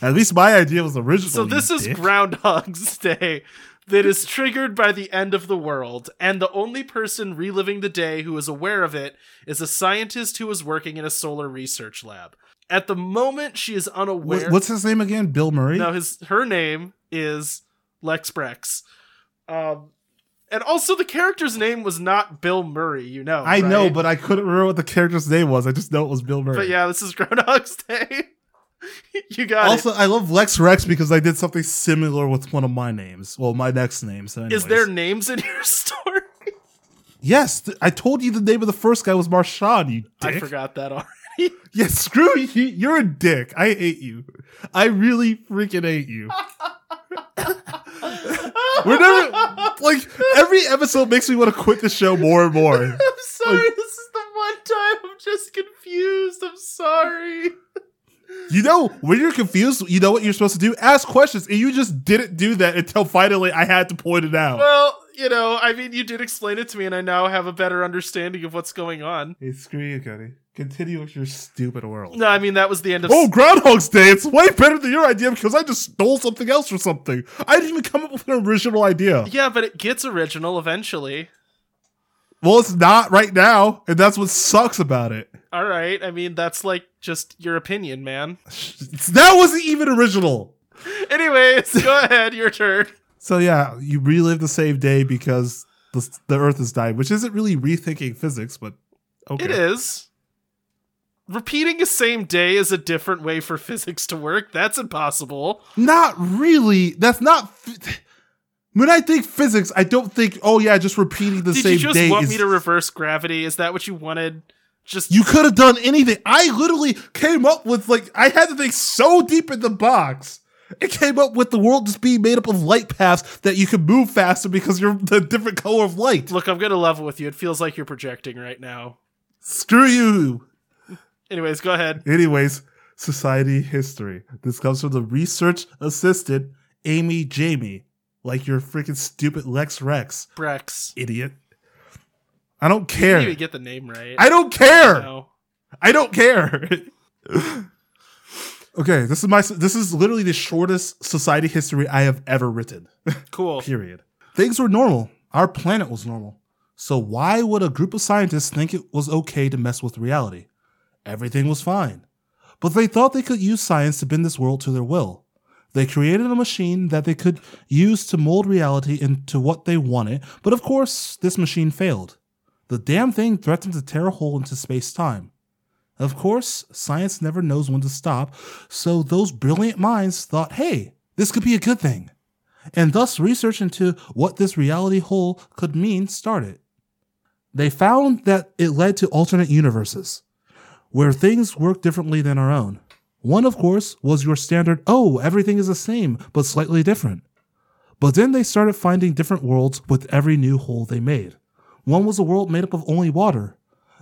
Speaker 1: At least my idea was original.
Speaker 2: So this is
Speaker 1: dick.
Speaker 2: Groundhog's Day that is triggered by the end of the world, and the only person reliving the day who is aware of it is a scientist who is working in a solar research lab. At the moment, she is unaware.
Speaker 1: What's his name again? Bill Murray?
Speaker 2: No, his her name is Lex Brex. Um, and also the character's name was not Bill Murray. You know,
Speaker 1: I know, but I couldn't remember what the character's name was. I just know it was Bill Murray.
Speaker 2: but yeah, this is Groundhog's Day. you got
Speaker 1: Also,
Speaker 2: it.
Speaker 1: I love Lex Rex because I did something similar with one of my names. Well, my next name. So
Speaker 2: Is there names in your story?
Speaker 1: Yes, th- I told you the name of the first guy was Marshawn. You dick.
Speaker 2: I forgot that already.
Speaker 1: Yeah, screw you. You're a dick. I hate you. I really freaking hate you. We're never like every episode makes me want to quit the show more and more.
Speaker 2: I'm sorry. this is the one time I'm just confused. I'm sorry.
Speaker 1: You know, when you're confused, you know what you're supposed to do? Ask questions, and you just didn't do that until finally I had to point it out.
Speaker 2: Well, you know, I mean, you did explain it to me, and I now have a better understanding of what's going on.
Speaker 1: Hey, screw you, Cody. Continue with your stupid world.
Speaker 2: No, I mean that was the end of.
Speaker 1: Oh, Groundhog's Day! It's way better than your idea because I just stole something else or something. I didn't even come up with an original idea.
Speaker 2: yeah, but it gets original eventually.
Speaker 1: Well, it's not right now, and that's what sucks about it.
Speaker 2: All right. I mean, that's like just your opinion, man.
Speaker 1: That wasn't even original.
Speaker 2: Anyways, go ahead. Your turn.
Speaker 1: So yeah, you relive the same day because the, the Earth is dying, which isn't really rethinking physics, but okay.
Speaker 2: It is. Repeating a same day is a different way for physics to work. That's impossible.
Speaker 1: Not really. That's not. f- When I think physics, I don't think, oh yeah, just repeating the same.
Speaker 2: Did you just
Speaker 1: day.
Speaker 2: want
Speaker 1: is-
Speaker 2: me to reverse gravity? Is that what you wanted? Just
Speaker 1: you could have done anything. I literally came up with like I had to think so deep in the box. It came up with the world just being made up of light paths that you can move faster because you're the different color of light.
Speaker 2: look. I'm gonna level with you. It feels like you're projecting right now.
Speaker 1: Screw you.
Speaker 2: Anyways, go ahead.
Speaker 1: Anyways, society history. This comes from the research assistant Amy Jamie, like your freaking stupid Lex Rex,
Speaker 2: Brex.
Speaker 1: idiot. I don't
Speaker 2: You didn't
Speaker 1: care.
Speaker 2: even get the name right.
Speaker 1: I don't care.
Speaker 2: No.
Speaker 1: I don't care. okay, this is my this is literally the shortest society history I have ever written.
Speaker 2: Cool.
Speaker 1: Period. Things were normal. Our planet was normal. So why would a group of scientists think it was okay to mess with reality? Everything was fine. But they thought they could use science to bend this world to their will. They created a machine that they could use to mold reality into what they wanted, but of course, this machine failed. The damn thing threatened to tear a hole into space time. Of course, science never knows when to stop, so those brilliant minds thought, hey, this could be a good thing. And thus, research into what this reality hole could mean started. They found that it led to alternate universes, where things work differently than our own. One, of course, was your standard, oh, everything is the same, but slightly different. But then they started finding different worlds with every new hole they made. One was a world made up of only water.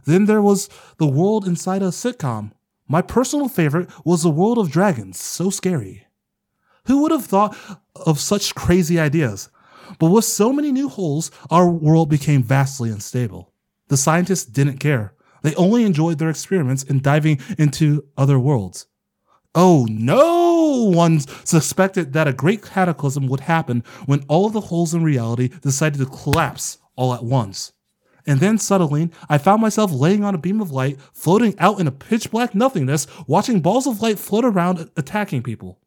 Speaker 1: Then there was the world inside a sitcom. My personal favorite was the world of dragons, so scary. Who would have thought of such crazy ideas? But with so many new holes, our world became vastly unstable. The scientists didn't care. They only enjoyed their experiments in diving into other worlds. Oh, no one suspected that a great cataclysm would happen when all of the holes in reality decided to collapse all at once. And then suddenly, I found myself laying on a beam of light, floating out in a pitch black nothingness, watching balls of light float around attacking people.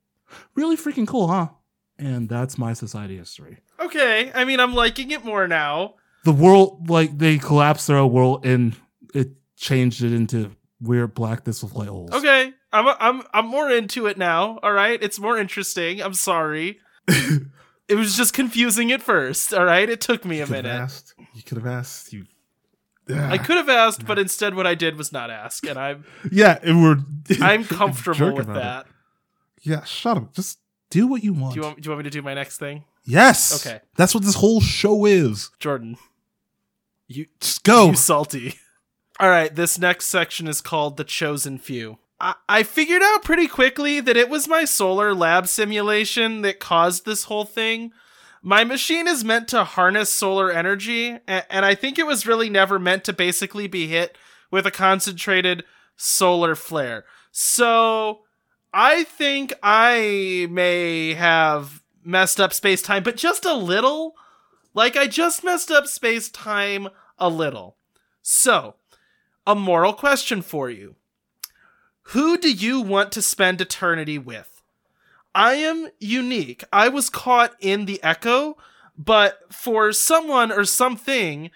Speaker 1: Really freaking cool, huh? And that's my society history.
Speaker 2: Okay. I mean, I'm liking it more now.
Speaker 1: The world, like, they collapsed their world and it changed it into weird blackness with light holes.
Speaker 2: Okay. I'm I'm I'm more into it now. All right. It's more interesting. I'm sorry. it was just confusing at first. All right. It took me a
Speaker 1: The
Speaker 2: minute.
Speaker 1: vast- You could have asked. You.
Speaker 2: I ah. could have asked, but instead what I did was not ask, and I'm
Speaker 1: Yeah, and we're.
Speaker 2: I'm comfortable with
Speaker 1: about it.
Speaker 2: that.
Speaker 1: Yeah, shut up. Just do what you want.
Speaker 2: Do you want do you want me to do my next thing?
Speaker 1: yes.
Speaker 2: Okay.
Speaker 1: That's what this whole show is.
Speaker 2: Jordan. You
Speaker 1: Just go.
Speaker 2: You salty. All right, this next section is called The Chosen Few. I-, figured out pretty quickly that it was my solar lab simulation that caused this whole thing. My machine is meant to harness solar energy, and I think it was really never meant to basically be hit with a concentrated solar flare. So I think I may have messed up space time, but just a little. Like, I just messed up space time a little. So, a moral question for you Who do you want to spend eternity with? I am unique. I was caught in the echo, but for someone or something,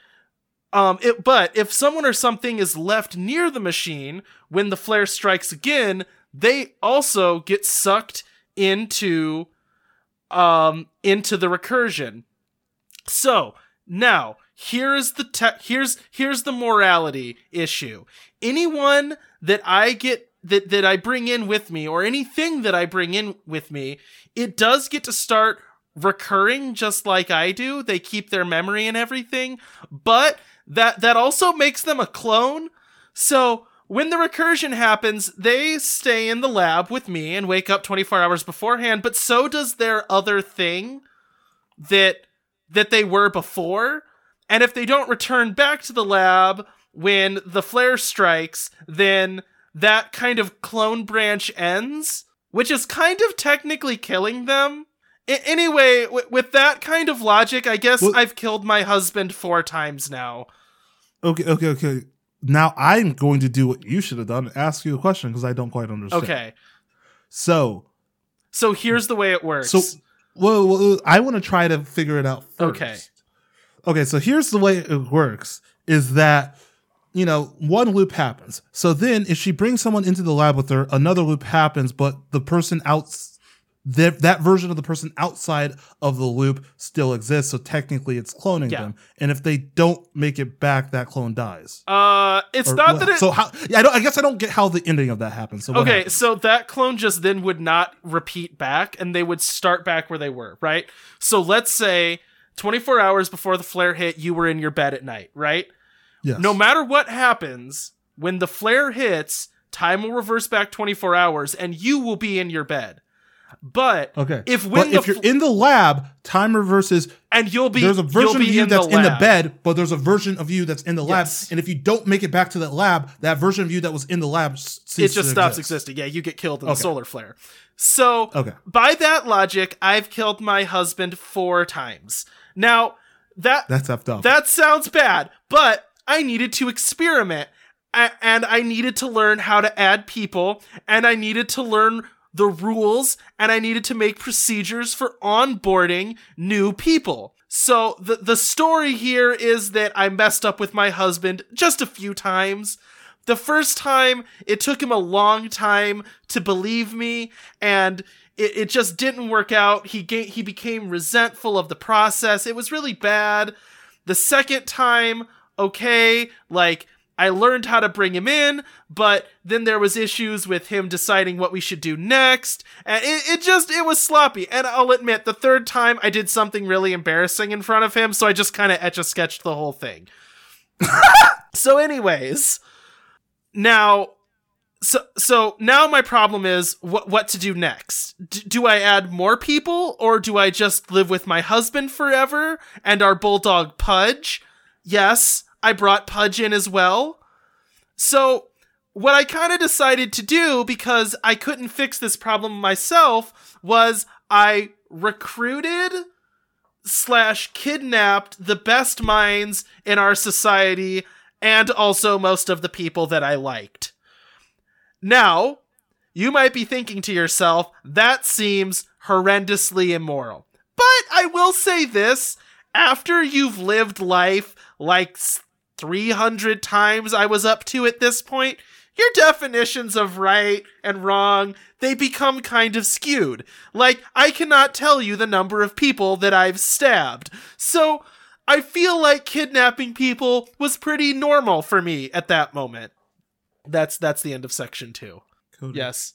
Speaker 2: um, it, but if someone or something is left near the machine when the flare strikes again, they also get sucked into um into the recursion. So now here's the te- here's here's the morality issue. Anyone that I get that that I bring in with me, or anything that I bring in with me, it does get to start recurring just like I do. They keep their memory and everything, but that that also makes them a clone. So when the recursion happens, they stay in the lab with me and wake up 24 hours beforehand, but so does their other thing that that they were before. And if they don't return back to the lab when the flare strikes, then that kind of clone branch ends, which is kind of technically killing them. I- anyway, w- with that kind of logic, I guess
Speaker 1: Well-
Speaker 2: I've killed my husband four times now.
Speaker 1: Okay, okay, okay. Now I'm going to do what you should have done and ask you a question because I don't quite understand.
Speaker 2: Okay.
Speaker 1: So,
Speaker 2: So here's the way it works.
Speaker 1: so, well, well I want to try to figure it out first.
Speaker 2: Okay.
Speaker 1: Okay, so here's the way it works is that, you know, one loop happens. So then if she brings someone into the lab with her, another loop happens, but the person outs that that version of the person outside of the loop still exists. So technically it's cloning
Speaker 2: Yeah.
Speaker 1: them. And if they don't make it back, that clone dies.
Speaker 2: uh, it's
Speaker 1: Or
Speaker 2: not
Speaker 1: what-
Speaker 2: that it.
Speaker 1: so how yeah, I don't I guess I don't get how the ending of that happens. So
Speaker 2: okay,
Speaker 1: happens?
Speaker 2: so that clone just then would not repeat back, and they would start back where they were, right? So let's say 24 hours before the flare hit, you were in your bed at night, right?
Speaker 1: Yes.
Speaker 2: No matter what happens, when the flare hits, time will reverse back 24 hours, and you will be in your bed. But
Speaker 1: Okay.
Speaker 2: if when the
Speaker 1: if you're in the lab, time reverses
Speaker 2: and you'll be
Speaker 1: there's a version of you
Speaker 2: in
Speaker 1: that's in the bed, but there's a version of you that's in the lab.
Speaker 2: Yes.
Speaker 1: And if you don't make it back to that lab, that version of you that was in the lab
Speaker 2: it just
Speaker 1: to
Speaker 2: stops
Speaker 1: exist.
Speaker 2: existing. Yeah, you get killed in the solar flare. So
Speaker 1: Okay.
Speaker 2: by that logic, I've killed my husband four times. Now that
Speaker 1: That's effed up.
Speaker 2: that sounds bad, but I needed to experiment, and I needed to learn how to add people, and I needed to learn the rules, and I needed to make procedures for onboarding new people. So the the story here is that I messed up with my husband just a few times. The first time, it took him a long time to believe me, and it, it just didn't work out. He ga- he became resentful of the process. It was really bad. The second time, okay, like I learned how to bring him in, but then there was issues with him deciding what we should do next, and it, it just it was sloppy. And I'll admit, the third time I did something really embarrassing in front of him, so I just kind of etch a sketched the whole thing. so, anyways, now so so now my problem is what what to do next D- do i add more people or do i just live with my husband forever and our bulldog pudge yes i brought pudge in as well so what i kind of decided to do because i couldn't fix this problem myself was i recruited slash kidnapped the best minds in our society and also most of the people that i liked now, you might be thinking to yourself, that seems horrendously immoral. But I will say this after you've lived life like 300 times I was up to at this point, your definitions of right and wrong, they become kind of skewed. Like, I cannot tell you the number of people that I've stabbed. So, I feel like kidnapping people was pretty normal for me at that moment. That's that's the end of section two.
Speaker 1: Cody,
Speaker 2: Yes.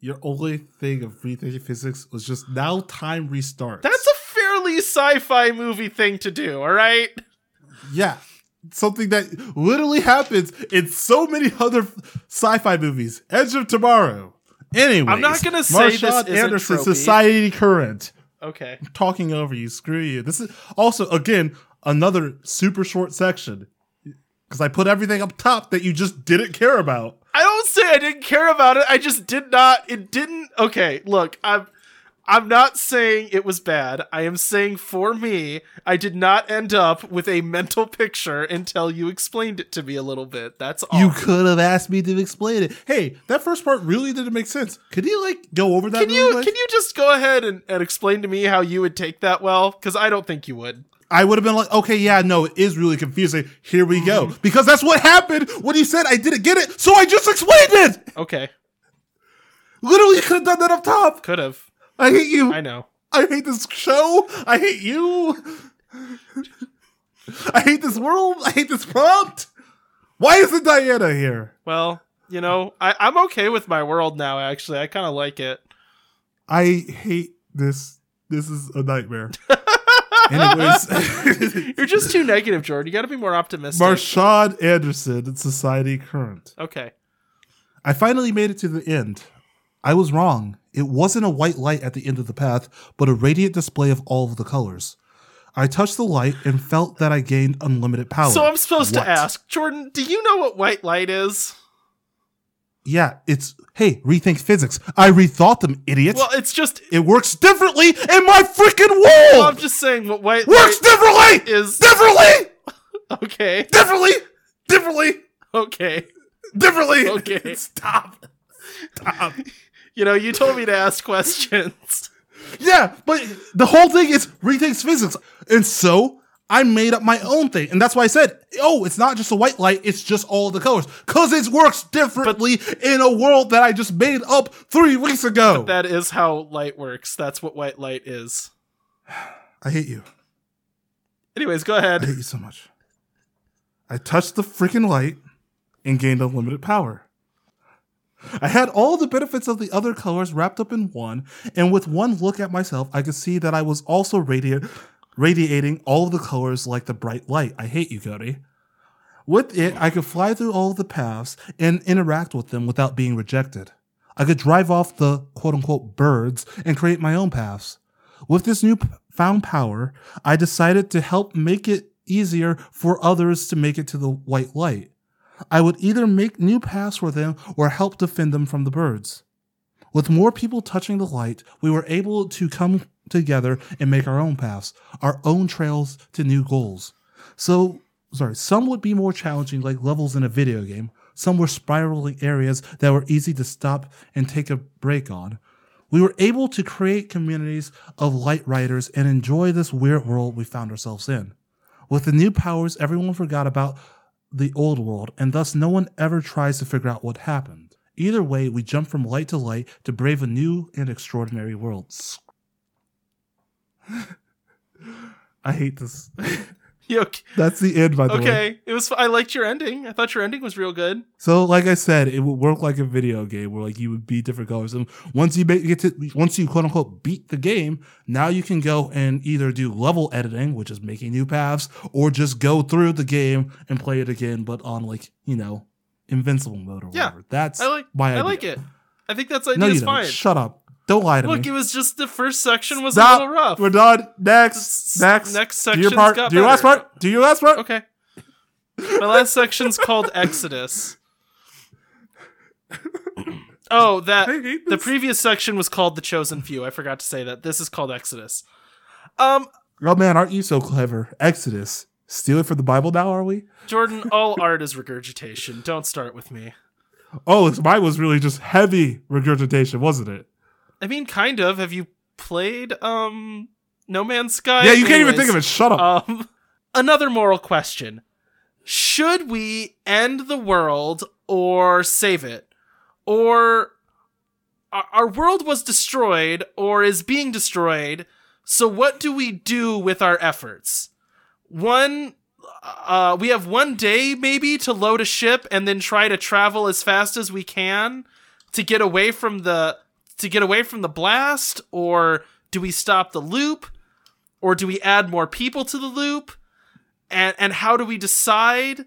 Speaker 1: Your only thing of rethinking physics was just now time restarts.
Speaker 2: That's a fairly sci-fi movie thing to do, all right?
Speaker 1: yeah. Something that literally happens in so many other sci-fi movies. Edge of Tomorrow. Anyway,
Speaker 2: I'm not gonna say this isn't
Speaker 1: Anderson,
Speaker 2: tropey.
Speaker 1: Society Current.
Speaker 2: Okay.
Speaker 1: talking over you. Screw you. This is also again another super short section because I put everything up top that you just didn't care about.
Speaker 2: I don't say I didn't care about it. I just did not. It didn't. Okay, look, I'm. I'm not saying it was bad. I am saying for me, I did not end up with a mental picture until you explained it to me a little bit. That's all.
Speaker 1: You could have asked me to explain it. Hey, that first part really didn't make sense. Could you like go over that?
Speaker 2: can you can you just go ahead and, and explain to me how you would take that well? Because I don't think you would.
Speaker 1: I would have been like, okay, yeah, no, it is really confusing. Here we go.
Speaker 2: Mm-hmm.
Speaker 1: Because that's what happened when you said I didn't get it, so I just explained it.
Speaker 2: Okay,
Speaker 1: Literally, you could have done that up top.
Speaker 2: could have.
Speaker 1: I hate you.
Speaker 2: I know.
Speaker 1: I hate this show. I hate you. I hate this world. I hate this prompt. Why isn't Diana here?
Speaker 2: Well, you know, I, I'm okay with my world now. Actually, I kind of like it.
Speaker 1: I hate this. This is a nightmare. Anyways,
Speaker 2: You're just too negative, Jordan. You got to be more optimistic.
Speaker 1: Marshawn Anderson Society Current.
Speaker 2: okay.
Speaker 1: I finally made it to the end. I was wrong. It wasn't a white light at the end of the path, but a radiant display of all of the colors. I touched the light and felt that I gained unlimited power.
Speaker 2: So I'm supposed
Speaker 1: What?
Speaker 2: to ask, Jordan, do you know what white light is?
Speaker 1: Yeah, it's hey, rethink physics. I rethought them, idiot.
Speaker 2: Well, it's just.
Speaker 1: it works differently in my freaking
Speaker 2: Well, I'm just saying what white
Speaker 1: works differently.
Speaker 2: is.
Speaker 1: differently,
Speaker 2: Okay.
Speaker 1: differently, differently,
Speaker 2: Okay.
Speaker 1: differently.
Speaker 2: Okay.
Speaker 1: Stop. Stop.
Speaker 2: You know, you told me to ask questions.
Speaker 1: Yeah, but the whole thing is rethinks physics, and so I made up my own thing, and that's why I said, "Oh, it's not just a white light; it's just all the colors." Because it works differently in a world that I just made up three weeks ago.
Speaker 2: That is how light works. That's what white light is.
Speaker 1: I hate you.
Speaker 2: Anyways, go ahead.
Speaker 1: I hate you so much. I touched the freaking light and gained unlimited power. I had all the benefits of the other colors wrapped up in one, and with one look at myself, I could see that I was also radiate, radiating all of the colors like the bright light. I hate you, Cody. With it, I could fly through all the paths and interact with them without being rejected. I could drive off the quote unquote birds and create my own paths. With this new p- found power, I decided to help make it easier for others to make it to the white light. I would either make new paths for them or help defend them from the birds. With more people touching the light, we were able to come together and make our own paths, our own trails to new goals. So, sorry, some would be more challenging, like levels in a video game. Some were spiraling areas that were easy to stop and take a break on. We were able to create communities of light riders and enjoy this weird world we found ourselves in. With the new powers, everyone forgot about the old world, and thus no one ever tries to figure out what happened. Either way, we jump from light to light to brave a new and extraordinary world. I hate this.
Speaker 2: Okay?
Speaker 1: That's the end, by the way.
Speaker 2: okay. It was. I liked your ending. I thought your ending was real good.
Speaker 1: So, like I said, it would work like a video game where like you would beat different colors, and once you get to once you quote unquote beat the game, now you can go and either do level editing, which is making new paths, or just go through the game and play it again, but on like you know invincible mode or
Speaker 2: Yeah,
Speaker 1: whatever. That's
Speaker 2: I like.
Speaker 1: my
Speaker 2: I
Speaker 1: idea.
Speaker 2: like it. I think that's idea
Speaker 1: No, you
Speaker 2: is
Speaker 1: don't.
Speaker 2: fine.
Speaker 1: Shut up. Don't lie to
Speaker 2: Look,
Speaker 1: me.
Speaker 2: Look, it was just the first section was
Speaker 1: Stop.
Speaker 2: a little rough.
Speaker 1: We're done. Next. Next.
Speaker 2: next
Speaker 1: Do your part.
Speaker 2: got
Speaker 1: Do your last part. Do your last part.
Speaker 2: Okay. My last section's called Exodus. Oh, that the previous section was called The Chosen Few. I forgot to say that. This is called Exodus. Um,
Speaker 1: Oh man, aren't you so clever? Exodus. Steal it from the Bible now, are we?
Speaker 2: Jordan, all art is regurgitation. Don't start with me.
Speaker 1: Oh, mine was really just heavy regurgitation, wasn't it?
Speaker 2: I mean, kind of. Have you played um No Man's Sky?
Speaker 1: yeah, you can't even think of it. Shut up.
Speaker 2: Um, another moral question: Should we end the world or save it, or our, our world was destroyed or is being destroyed? So what do we do with our efforts? one uh we have one day maybe to load a ship and then try to travel as fast as we can to get away from the to get away from the blast or do we stop the loop? Or do we add more people to the loop? And and how do we decide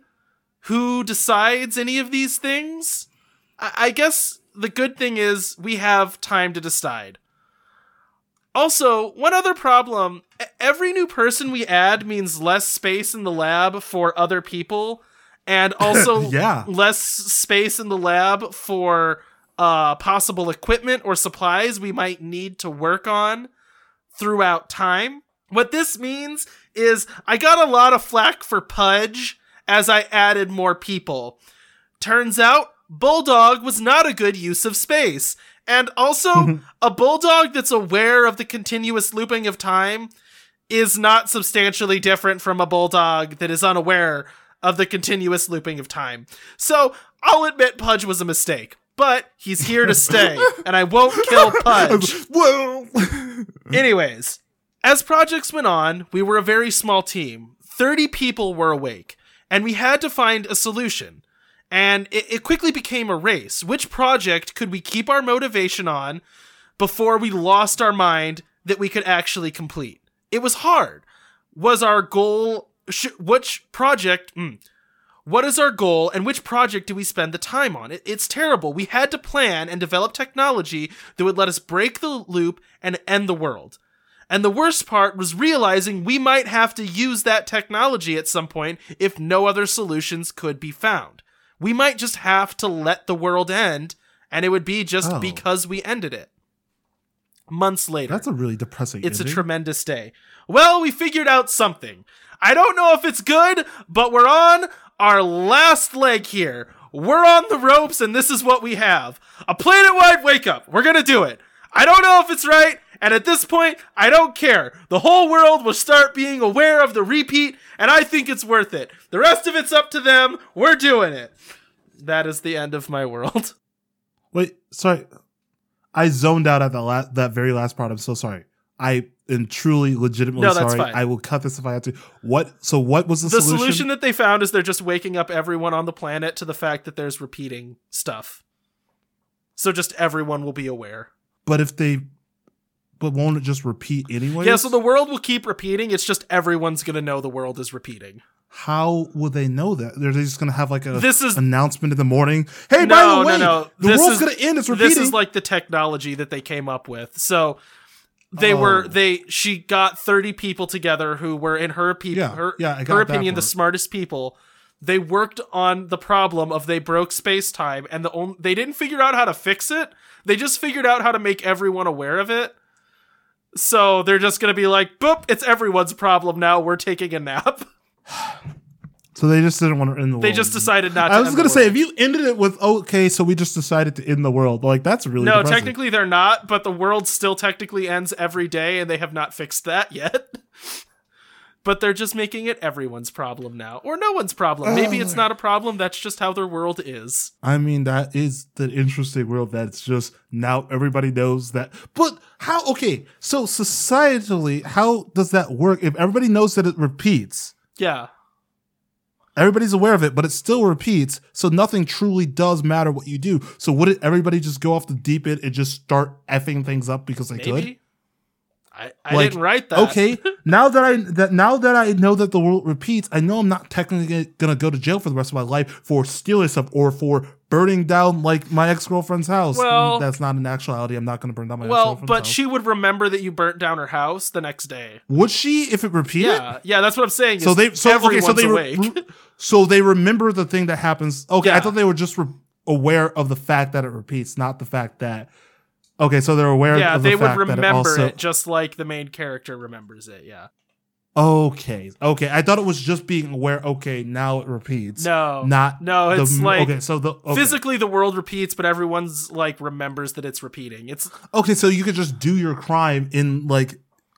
Speaker 2: who decides any of these things? I, I guess the good thing is we have time to decide. Also, one other problem every new person we add means less space in the lab for other people, and also
Speaker 1: Yeah.
Speaker 2: less space in the lab for uh, possible equipment or supplies we might need to work on throughout time. What this means is I got a lot of flack for Pudge as I added more people. Turns out, Bulldog was not a good use of space. And also, a Bulldog that's aware of the continuous looping of time is not substantially different from a Bulldog that is unaware of the continuous looping of time. So, I'll admit Pudge was a mistake, but he's here to stay, and I won't kill Pudge.
Speaker 1: well,
Speaker 2: Anyways, as projects went on, we were a very small team. 30 people were awake, and we had to find a solution. And it, it quickly became a race. Which project could we keep our motivation on before we lost our mind that we could actually complete? It was hard. Was our goal. Sh- which project. mm, what is our goal and which project do we spend the time on? It, it's terrible. We had to plan and develop technology that would let us break the loop and end the world. And the worst part was realizing we might have to use that technology at some point if no other solutions could be found. We might just have to let the world end, and it would be just
Speaker 1: Oh.
Speaker 2: because we ended it. Months later.
Speaker 1: that's a really depressing.
Speaker 2: It's a tremendous day. Well, we figured out something. I don't know if it's good, but we're on our last leg here. We're on the ropes, and this is what we have a planet wide wake up. We're gonna do it. I don't know if it's right, and at this point, I don't care. The whole world will start being aware of the repeat, and I think it's worth it. The rest of it's up to them. We're doing it. That is the end of my world.
Speaker 1: Wait, sorry. I zoned out at the last, that very last part. I'm so sorry. I am truly, legitimately
Speaker 2: No,
Speaker 1: sorry.
Speaker 2: fine.
Speaker 1: I will cut this if I have to. What? So what was the,
Speaker 2: the
Speaker 1: solution?
Speaker 2: The solution that they found is they're just waking up everyone on the planet to the fact that there's repeating stuff. So just everyone will be aware.
Speaker 1: But if they, but won't it just repeat anyway?
Speaker 2: Yeah, so the world will keep repeating. It's just everyone's gonna know the world is repeating.
Speaker 1: How will they know that? They're just gonna have like a
Speaker 2: This is
Speaker 1: announcement in the morning. Hey, by the way,
Speaker 2: no, no.
Speaker 1: the
Speaker 2: This
Speaker 1: world's
Speaker 2: is-
Speaker 1: gonna end. It's repeating.
Speaker 2: This is like the technology that they came up with. So they were
Speaker 1: Oh.
Speaker 2: they she got 30 people together who were in her people
Speaker 1: Yeah,
Speaker 2: her,
Speaker 1: yeah,
Speaker 2: her opinion the smartest people. They worked on the problem of they broke space time and the only, they didn't figure out how to fix it. They just figured out how to make everyone aware of it. So they're just going to be like, "Boop, it's everyone's problem now. We're taking a nap."
Speaker 1: So they just didn't want to end the world.
Speaker 2: They just decided not to
Speaker 1: I was gonna
Speaker 2: the
Speaker 1: say if you ended it with okay, so we just decided to end the world. Like that's really
Speaker 2: No,
Speaker 1: depressing.
Speaker 2: technically they're not, but the world still technically ends every day, and they have not fixed that yet. but they're just making it everyone's problem now, or no one's problem. Oh Maybe it's
Speaker 1: Oh.
Speaker 2: not a problem. That's just how their world is.
Speaker 1: I mean, that is the interesting world that's just now everybody knows that. But how, okay, so societally, how does that work? If everybody knows that it repeats,
Speaker 2: Yeah,
Speaker 1: everybody's aware of it, but it still repeats, so nothing truly does matter what you do. So wouldn't everybody just go off the deep end and just start effing things up because they could?
Speaker 2: I, I
Speaker 1: Like,
Speaker 2: didn't write that.
Speaker 1: Okay, now that I that now that I know that the world repeats, I know I'm not technically gonna go to jail for the rest of my life for stealing stuff or for burning down like my ex girlfriend's house.
Speaker 2: Well- mm,
Speaker 1: that's not an actuality. I'm not gonna burn down my
Speaker 2: Well, but
Speaker 1: house.
Speaker 2: she would remember that you burnt down her house the next day.
Speaker 1: would she if it repeated?
Speaker 2: Yeah, yeah, that's what I'm saying.
Speaker 1: So they so okay so they re- so they remember the thing that happens. Okay, I thought they were just re- aware of the fact that it repeats, not the fact that. Okay, so they're aware
Speaker 2: yeah,
Speaker 1: of the
Speaker 2: they would
Speaker 1: that it
Speaker 2: remember
Speaker 1: also.
Speaker 2: it just like the main character remembers it. Yeah.
Speaker 1: Okay, okay. I thought it was just being aware. Okay, now it repeats.
Speaker 2: No,
Speaker 1: not
Speaker 2: no,
Speaker 1: the-
Speaker 2: it's like
Speaker 1: okay. So the okay.
Speaker 2: physically the world repeats, but everyone's like remembers that it's repeating. It's
Speaker 1: Okay, so you could just do your crime in like,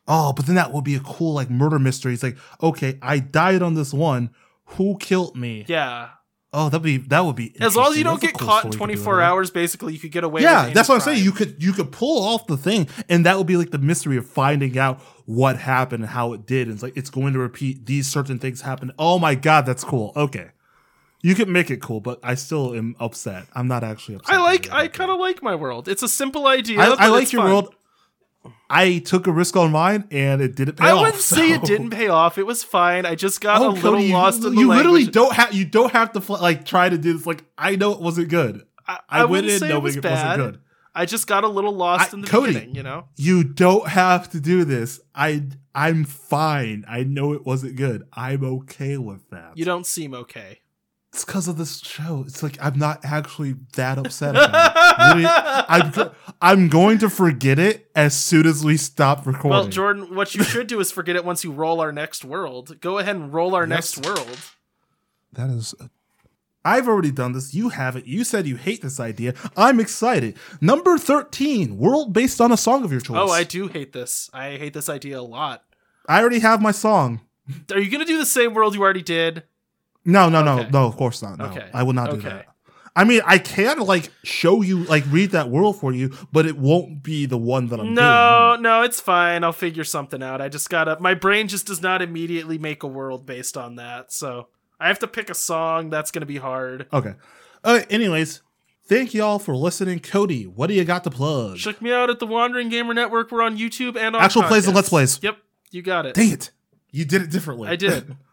Speaker 1: oh, but then that would be a cool like murder mystery. It's like, okay, I died on this one. Who killed me?
Speaker 2: yeah.
Speaker 1: Oh, that'd be that would be
Speaker 2: As long as you don't
Speaker 1: That's
Speaker 2: get
Speaker 1: cool
Speaker 2: caught in
Speaker 1: story to do
Speaker 2: 24 hours, basically, you could get away.
Speaker 1: Yeah, that's what I'm saying. You could you could pull off the thing, and that would be like the mystery of finding out what happened and how it did. And it's like it's going to repeat these certain things happen. Oh my god, that's cool. Okay, you can make it cool, but I still am upset. I'm not actually upset.
Speaker 2: I like. I kind of like my world. It's a simple idea.
Speaker 1: I, I like your
Speaker 2: fun.
Speaker 1: world. I took a risk on mine, and it didn't pay
Speaker 2: I
Speaker 1: off.
Speaker 2: I wouldn't say it didn't pay off. It was fine. I just got oh, a
Speaker 1: Oh,
Speaker 2: little
Speaker 1: Cody, you,
Speaker 2: lost in the
Speaker 1: you literally don't have you don't have to fl- like try to do this. Like I know it wasn't good.
Speaker 2: I,
Speaker 1: I,
Speaker 2: I
Speaker 1: went in
Speaker 2: say it
Speaker 1: knowing
Speaker 2: was
Speaker 1: it wasn't good.
Speaker 2: I just got a little lost
Speaker 1: I-
Speaker 2: in the
Speaker 1: Cody,
Speaker 2: beginning. You know.
Speaker 1: You don't have to do this. I I'm fine. I know it wasn't good. I'm okay with that.
Speaker 2: You don't seem okay.
Speaker 1: It's because of this show. It's like I'm not actually that upset about it. I'm I'm going to forget it as soon as we stop recording.
Speaker 2: Well, Jordan, what you should do is forget it once you roll our next world. Go ahead and roll our
Speaker 1: Yes.
Speaker 2: next world.
Speaker 1: That is. I've already done this. You haven't. You said you hate this idea. I'm excited. Number 13, world based on a song of your choice.
Speaker 2: Oh, I do hate this. I hate this idea a lot.
Speaker 1: I already have my song.
Speaker 2: Are you gonna do the same world you already did?
Speaker 1: No, no, no,
Speaker 2: Okay.
Speaker 1: no, of course not. No,
Speaker 2: Okay.
Speaker 1: I will not do
Speaker 2: Okay.
Speaker 1: that. I mean, I can like show you, like read that world for you, but it won't be the one that I'm doing.
Speaker 2: No, no, it's fine. I'll figure something out. I just gotta. My brain just does not immediately make a world based on that. So I have to pick a song. That's gonna be hard.
Speaker 1: Okay. Okay. Anyways, thank y'all for listening. Cody, what do you got to plug?
Speaker 2: Check me out at the Wandering Gamer Network. We're on YouTube and on
Speaker 1: Actual plays and let's plays.
Speaker 2: Yep, you got it.
Speaker 1: Dang it! You did it differently.
Speaker 2: I did.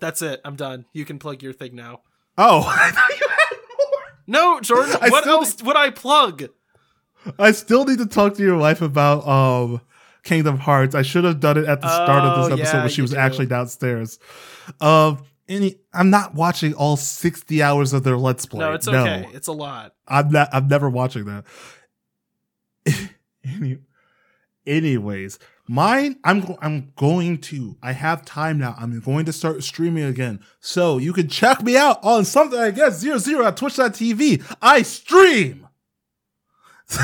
Speaker 2: That's it. I'm done. You can plug your thing now.
Speaker 1: oh, I thought you had more.
Speaker 2: No, Jordan.
Speaker 1: I
Speaker 2: what else would I plug?
Speaker 1: I still need to talk to your wife about um Kingdom Hearts. I should have done it at the start of
Speaker 2: Oh,
Speaker 1: this episode
Speaker 2: yeah,
Speaker 1: when she was
Speaker 2: do.
Speaker 1: actually downstairs. Um, any, I'm not watching all sixty hours of their Let's Play.
Speaker 2: No, it's okay. It's a lot.
Speaker 1: I'm not. I'm never watching that. Any, anyways, mine. I'm. I'm going to. I have time now. I'm going to start streaming again. So you can check me out on something I guess zero zero at Twitch.tv. I stream.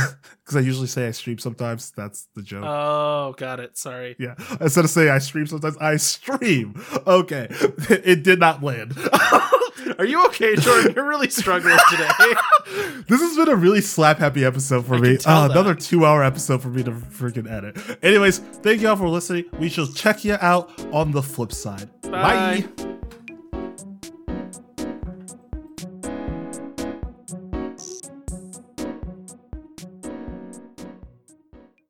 Speaker 1: Because I usually say I stream sometimes. That's the joke.
Speaker 2: Oh, got it. Sorry.
Speaker 1: yeah. Instead of saying I stream sometimes, I stream. Okay. It did not land.
Speaker 2: Are you okay, Jordan? You're really struggling today.
Speaker 1: this has been a really slap happy episode for
Speaker 2: I
Speaker 1: me. Uh, another two hour episode for me to freaking edit. Anyways, thank y'all for listening. We shall check you out on the flip side.
Speaker 2: Bye.
Speaker 1: Bye.